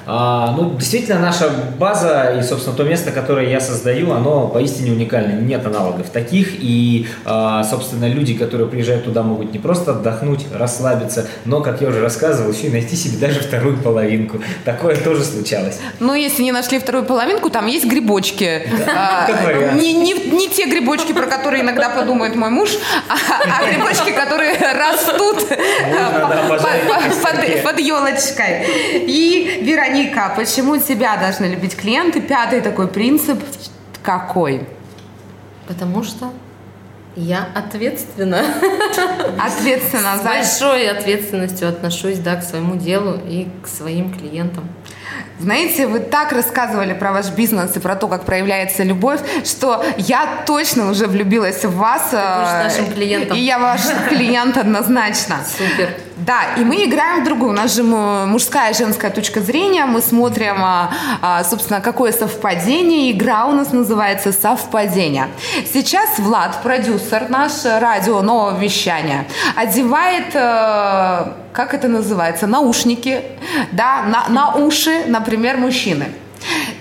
Speaker 3: А, ну, действительно, наша база и, собственно, то место, которое я создаю, оно поистине уникально. Нет аналогов таких. И, а, собственно, люди, которые приезжают туда, могут не просто отдохнуть, расслабиться, но, как я уже рассказывал, еще и найти себе даже вторую половинку. Такое тоже случалось.
Speaker 2: Ну, если не нашли вторую половинку, там есть грибочки. А,
Speaker 3: как вариант.
Speaker 2: Не, не, не те грибочки, про которые иногда подумает мой муж, а, а грибочки, которые растут
Speaker 3: Можно, да,
Speaker 2: под- под- елочкой. И, Вероника, почему тебя должны любить клиенты? Пятый такой принцип какой?
Speaker 4: Потому что я ответственна.
Speaker 2: Ответственно
Speaker 4: С большой ответственностью отношусь, да, к своему делу и к своим клиентам.
Speaker 2: Знаете, вы так рассказывали про ваш бизнес и про то, как проявляется любовь, что я точно уже влюбилась в вас.
Speaker 4: будешь
Speaker 2: э,
Speaker 4: нашим клиентом.
Speaker 2: И я ваш клиент однозначно.
Speaker 4: Супер.
Speaker 2: Да, и мы играем в другую. У нас же мужская и женская точка зрения. Мы смотрим, а, а, собственно, какое совпадение. Игра у нас называется «Совпадение». Сейчас Влад, продюсер наш радио нового вещания, одевает, э, как это называется, наушники, да, на, на уши, например, мужчины.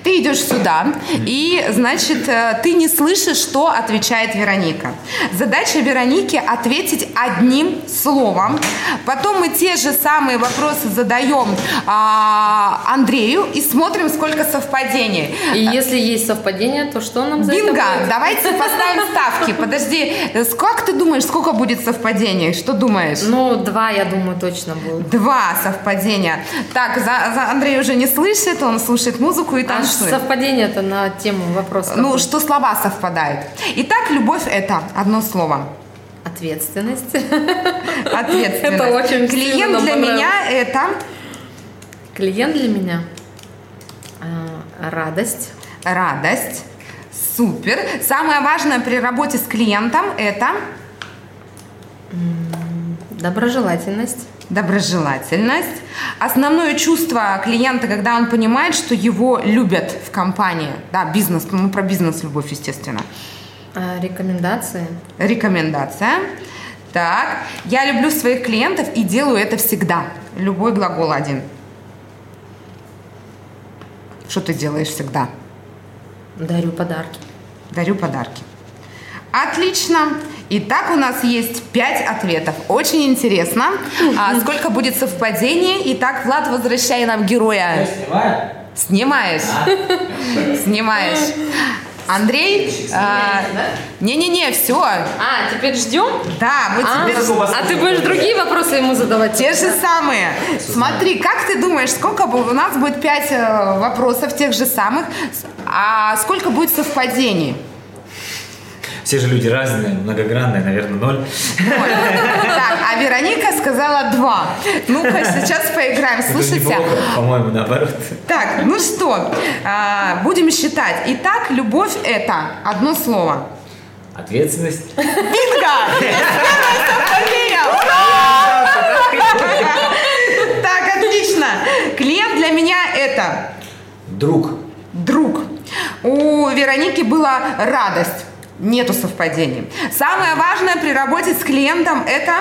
Speaker 2: Ты идешь сюда, и, значит, э, ты не слышишь, что отвечает Вероника. Задача Вероники ответить одним словом. Потом мы те же самые вопросы задаем а, Андрею и смотрим, сколько совпадений.
Speaker 4: И если есть совпадение, то что нам за это
Speaker 2: Бинго!
Speaker 4: будет?
Speaker 2: Давайте поставим ставки. Подожди, э, как ты думаешь, сколько будет совпадений? Что думаешь?
Speaker 4: Ну, два, я думаю, точно будет.
Speaker 2: Два совпадения. Так, за, за Андрей уже не слышит, он слушает музыку и
Speaker 4: А
Speaker 2: танцует.
Speaker 4: совпадение это на тему вопроса.
Speaker 2: Ну,
Speaker 4: какой?
Speaker 2: что слова совпадают. Итак, любовь это одно слово.
Speaker 4: Ответственность.
Speaker 2: Ответственность.
Speaker 4: Это очень
Speaker 2: Клиент для меня это
Speaker 4: Клиент для меня а, радость,
Speaker 2: радость. Супер. Самое важное при работе с клиентом это
Speaker 4: доброжелательность,
Speaker 2: доброжелательность. Основное чувство клиента, когда он понимает, что его любят в компании. Да, бизнес, мы про бизнес-любовь, естественно.
Speaker 4: а, рекомендации,
Speaker 2: Рекомендация. Так, я люблю своих клиентов и делаю это всегда. Любой глагол один. Что ты делаешь всегда?
Speaker 4: дарю подарки.
Speaker 2: Дарю подарки. Отлично. Итак, у нас есть пять ответов. Очень интересно. А сколько будет совпадений? Итак, Влад, возвращай нам героя.
Speaker 3: снимаю?
Speaker 2: Снимаешь. Снимаешь. Андрей? а, Не-не-не, все.
Speaker 4: А, теперь ждем?
Speaker 2: Да, мы
Speaker 4: А,
Speaker 2: теперь...
Speaker 4: а ты будешь другие вопросы ему задавать?
Speaker 2: Те же самые. Смотри, как ты думаешь, сколько бы у нас будет пять э, вопросов тех же самых, а сколько будет совпадений?
Speaker 3: Все же люди разные, многогранные, наверное, ноль.
Speaker 2: Так, а Вероника сказала два. Ну-ка, сейчас поиграем. Слушайте.
Speaker 3: по-моему, наоборот.
Speaker 2: Так, ну что, а, будем считать. Итак, любовь это одно слово.
Speaker 3: Ответственность.
Speaker 2: Бинго! Так, отлично. Клиент для меня это
Speaker 3: Друг.
Speaker 2: Друг. У Вероники была радость. Нету совпадений. Самое важное при работе с клиентом – это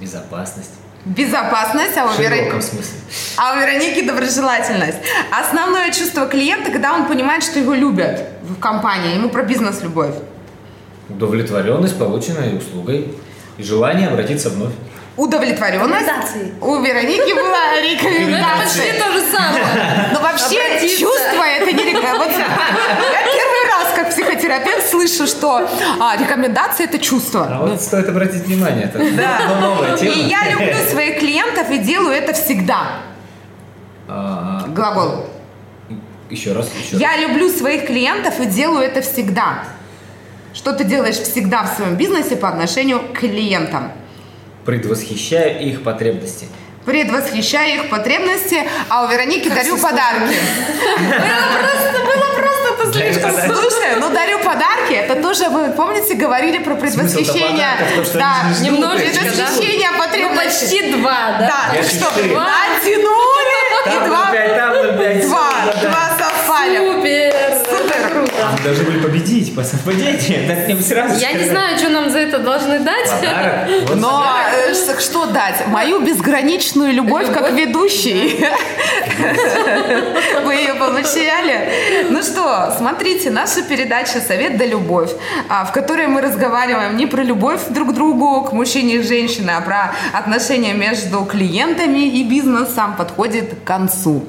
Speaker 3: Безопасность.
Speaker 2: безопасность, а у, Веро-
Speaker 3: широком смысле.
Speaker 2: а у Вероники доброжелательность. Основное чувство клиента, когда он понимает, что его любят в компании, ему про бизнес любовь.
Speaker 3: Удовлетворенность полученной услугой и желание обратиться вновь.
Speaker 2: Удовлетворенность. У Вероники была
Speaker 4: Ну, это
Speaker 2: рекомендация.
Speaker 4: почти то же самое.
Speaker 2: Но вообще
Speaker 4: Обратиться.
Speaker 2: чувство это не рекомендация. Я как психотерапевт слышу, что а, рекомендация это чувство.
Speaker 3: А вот стоит обратить внимание, это ну, новая тема.
Speaker 2: И я люблю своих клиентов и делаю это всегда.
Speaker 3: А,
Speaker 2: Глагол.
Speaker 3: Еще раз, еще раз.
Speaker 2: Я люблю своих клиентов и делаю это всегда. Что ты делаешь всегда в своем бизнесе по отношению к клиентам?
Speaker 3: Предвосхищаю их потребности.
Speaker 2: Предвосхищаю их потребности, а у Вероники дарю подарки.
Speaker 4: Было просто это слишком.
Speaker 2: Слушай, ну дарю подарки, это тоже, вы помните, говорили про предвосхищение. да,
Speaker 4: Немножечко, да?
Speaker 2: предвосхищение
Speaker 4: Ну,
Speaker 2: потребностей.
Speaker 4: почти два, да?
Speaker 2: Да, так что, натянули,
Speaker 3: Там
Speaker 2: и два,
Speaker 3: 0,5, там 0,5.
Speaker 2: два, два совпали.
Speaker 4: Супер! Круто.
Speaker 3: Должны были победить по совпадению. Так не сразу
Speaker 4: Я не знаю, что нам за это должны дать.
Speaker 3: Подарок. Вот
Speaker 2: Но э, что дать? Мою безграничную любовь как ведущий. Вы ее получали? Ну что, смотрите, наша передача «Совет да любовь», а, в которой мы разговариваем не про любовь друг к другу, к мужчине и женщине, а про отношения между клиентами и бизнесом подходит к концу.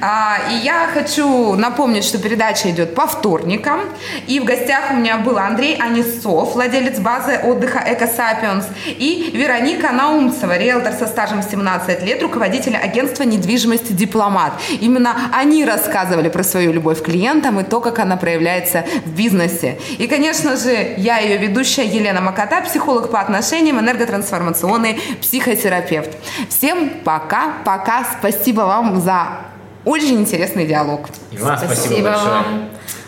Speaker 2: А, И я хочу напомнить, что передача идет по вторникам. И в гостях у меня был Андрей Анисов, владелец базы отдыха «Экосапиенс», и Вероника Наумцева, риэлтор со стажем 17 лет, руководитель агентства недвижимости «Дипломат». Именно они рассказывали про свою любовь к клиентам и то, как она проявляется в бизнесе. И, конечно же, я ее ведущая Елена Макота, психолог по отношениям, энерготрансформационный психотерапевт. Всем пока-пока. Спасибо вам за очень интересный диалог.
Speaker 3: И вам спасибо, большое.
Speaker 4: вам.